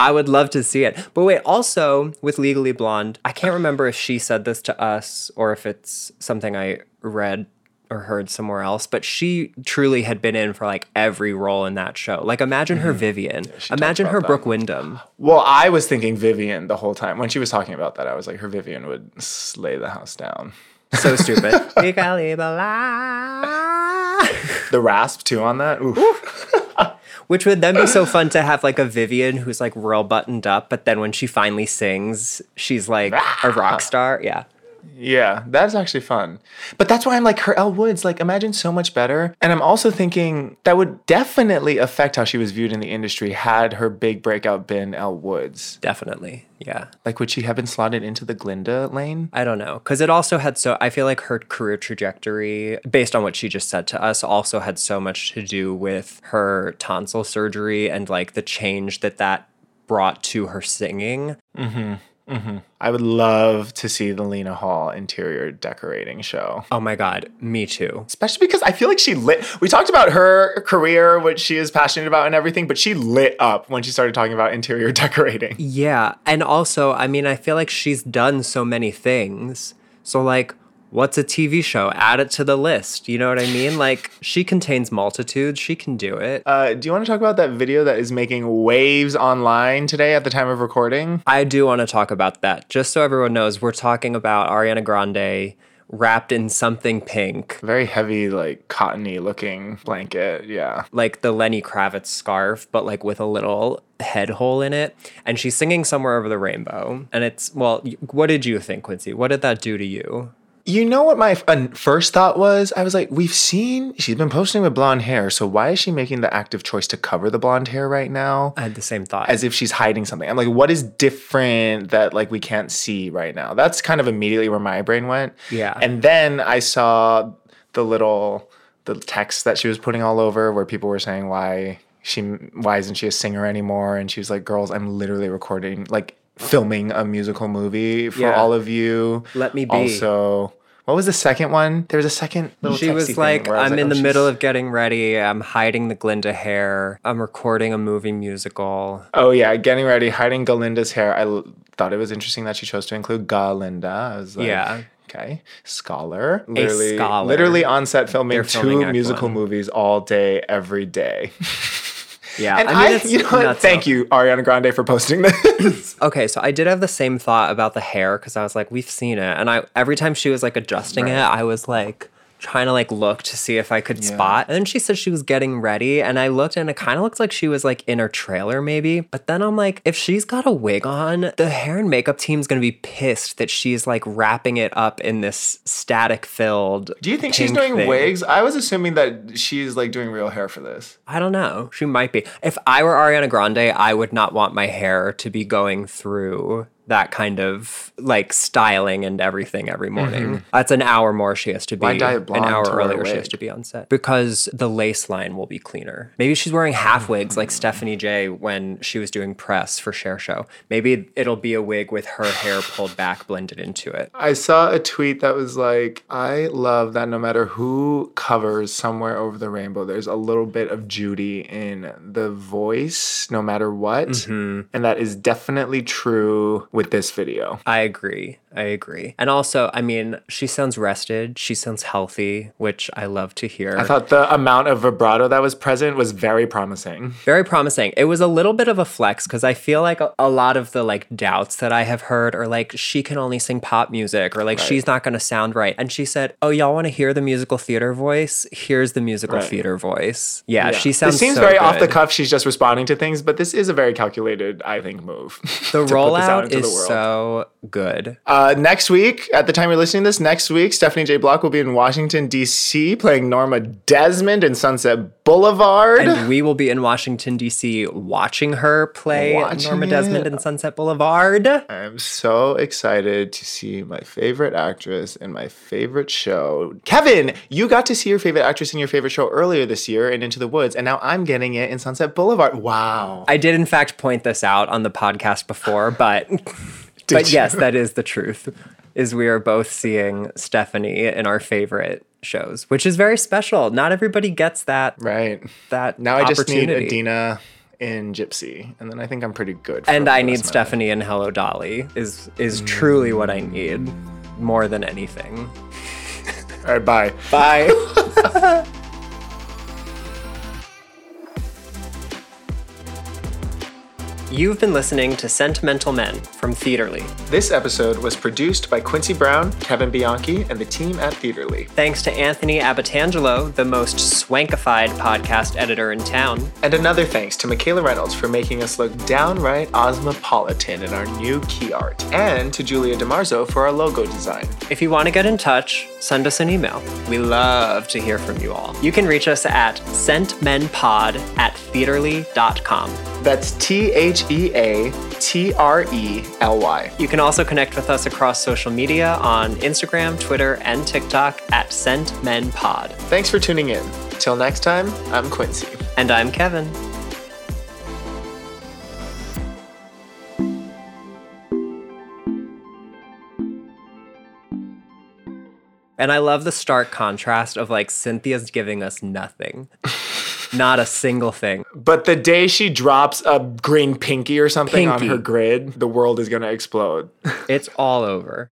I would love to see it. But wait, also with Legally Blonde, I can't remember if she said this to us or if it's something I read or heard somewhere else, but she truly had been in for like every role in that show. Like imagine her mm-hmm. Vivian. imagine her that. Brooke Wyndham. Well, I was thinking Vivian the whole time. When she was talking about that, I was like, her Vivian would slay the house down. So stupid. The rasp too on that. Oof. Which would then be so fun to have like a Vivian who's like real buttoned up, but then when she finally sings, she's like a rock star. Yeah. Yeah, that's actually fun. But that's why I'm like, her Elle Woods, like, imagine so much better. And I'm also thinking that would definitely affect how she was viewed in the industry had her big breakout been Elle Woods. Definitely. Yeah. Like, would she have been slotted into the Glinda lane? I don't know. Because it also had so, I feel like her career trajectory, based on what she just said to us, also had so much to do with her tonsil surgery and like the change that that brought to her singing. Mm-hmm. Mm-hmm. I would love to see the Lena Hall interior decorating show. Oh my God. Me too. Especially because I feel like she lit. We talked about her career, what she is passionate about, and everything, but she lit up when she started talking about interior decorating. Yeah. And also, I mean, I feel like she's done so many things. So, like, what's a TV show? Add it to the list. You know what I mean? Like, she contains multitudes. She can do it. Uh, do you want to talk about that video that is making waves online today at the time of recording? I do want to talk about that. Just so everyone knows, we're talking about Ariana Grande wrapped in something pink, Very heavy, like cottony looking blanket. Yeah. like the Lenny Kravitz scarf, but like with a little head hole in it. And she's singing Somewhere Over the Rainbow. And it's, well, what did you think, Quincy? What did that do to you? You know what my uh, first thought was? I was like, we've seen, she's been posting with blonde hair, so why is she making the active choice to cover the blonde hair right now? I had the same thought. As if she's hiding something. I'm like, what is different that like we can't see right now? That's kind of immediately where my brain went. Yeah. And then I saw the little the text that she was putting all over where people were saying why she why isn't she a singer anymore? And she was like, girls, I'm literally recording like filming a musical movie for Yeah. all of you. Let me be. Also, What was the second one? There was a second little She was like, where I was I'm in oh, the she's- middle of getting ready. I'm hiding the Glinda hair. I'm recording a movie musical. Oh yeah, getting ready, hiding Galinda's hair. I l- thought it was interesting that she chose to include Galinda. I was like, Yeah. Okay, scholar, literally, scholar. literally on set filming They're two musical One. movies all day, every day. Yeah. And I I, mean, it's you know what? Thank you, Ariana Grande, for posting this. Okay, so I did have the same thought about the hair because I was like, we've seen it, and I every time she was like adjusting it, I was like trying to like look to see if I could Yeah. spot. And then she said she was getting ready, and I looked and it kind of looked like she was like in her trailer maybe. But then I'm like, if she's got a wig on, the hair and makeup team's gonna be pissed that she's like wrapping it up in this static filled. Do you think she's doing thing. wigs? I was assuming that she's like doing real hair for this. I don't know. She might be. If I were Ariana Grande, I would not want my hair to be going through that kind of like styling and everything every morning. That's an hour more she has to be. Why dye it an hour earlier she has to be on set because the lace line will be cleaner. Maybe she's wearing half wigs like Stephanie J when she was doing press for Cher Show. Maybe it'll be a wig with her hair pulled back, blended into it. I saw a tweet that was like, I love that no matter who covers somewhere over the rainbow, there's a little bit of Judy in the voice, no matter what. Mm-hmm. And that is definitely true with this video. I agree. I agree. And also, I mean, she sounds rested. She sounds healthy, which I love to hear. I thought the amount of vibrato that was present was very promising. Very promising. It was a little bit of a flex because I feel like a, a lot of the like doubts that I have heard are like she can only sing pop music or like Right. she's not going to sound right. And she said, "Oh, y'all want to hear the musical theater voice? Here's the musical Right. theater voice." Yeah, she sounds. It seems so very off the cuff. She's just responding to things, but this is a very calculated, I think, move. The to put out rollout into the world. so good. Uh, next week, at the time you're listening to this, next week, Stephanie J. Block will be in Washington, D.C., playing Norma Desmond in Sunset Boulevard. And we will be in Washington D.C. watching her play Watching Norma Desmond it. in Sunset Boulevard. I'm so excited to see my favorite actress in my favorite show. Kevin, you got to see your favorite actress in your favorite show earlier this year in Into the Woods, and now I'm getting it in Sunset Boulevard. Wow. I did, in fact, point this out on the podcast before, but but you? yes, that is the truth. Is we are both seeing Stephanie in our favorite shows, which is very special. Not everybody gets that Right. that Now I just need. Adina in Gypsy, and then I think I'm pretty good. for and I need of my life. Stephanie in Hello Dolly. Is is truly what I need more than anything. All right, bye. Bye. You've been listening to Sentimental Men from Theatrely. This episode was produced by Quincy Brown, Kevin Bianchi, and the team at Theatrely. Thanks to Anthony Abatangelo, the most swankified podcast editor in town. And another thanks to Michaela Reynolds for making us look downright Osmopolitan in our new key art, and to Julia DeMarzo for our logo design. If you want to get in touch, send us an email. We love to hear from you all. You can reach us at sentmenpod at theatrely.com. That's T H E A T R E L Y. You can also connect with us across social media on Instagram, Twitter, and TikTok at sentmenpod. Thanks for tuning in. Till next time, I'm Quincy. And I'm Kevin. And I love the stark contrast of like Cynthia's giving us nothing. Not a single thing. But the day she drops a green pinky or something on her grid, the world is gonna explode. It's all over.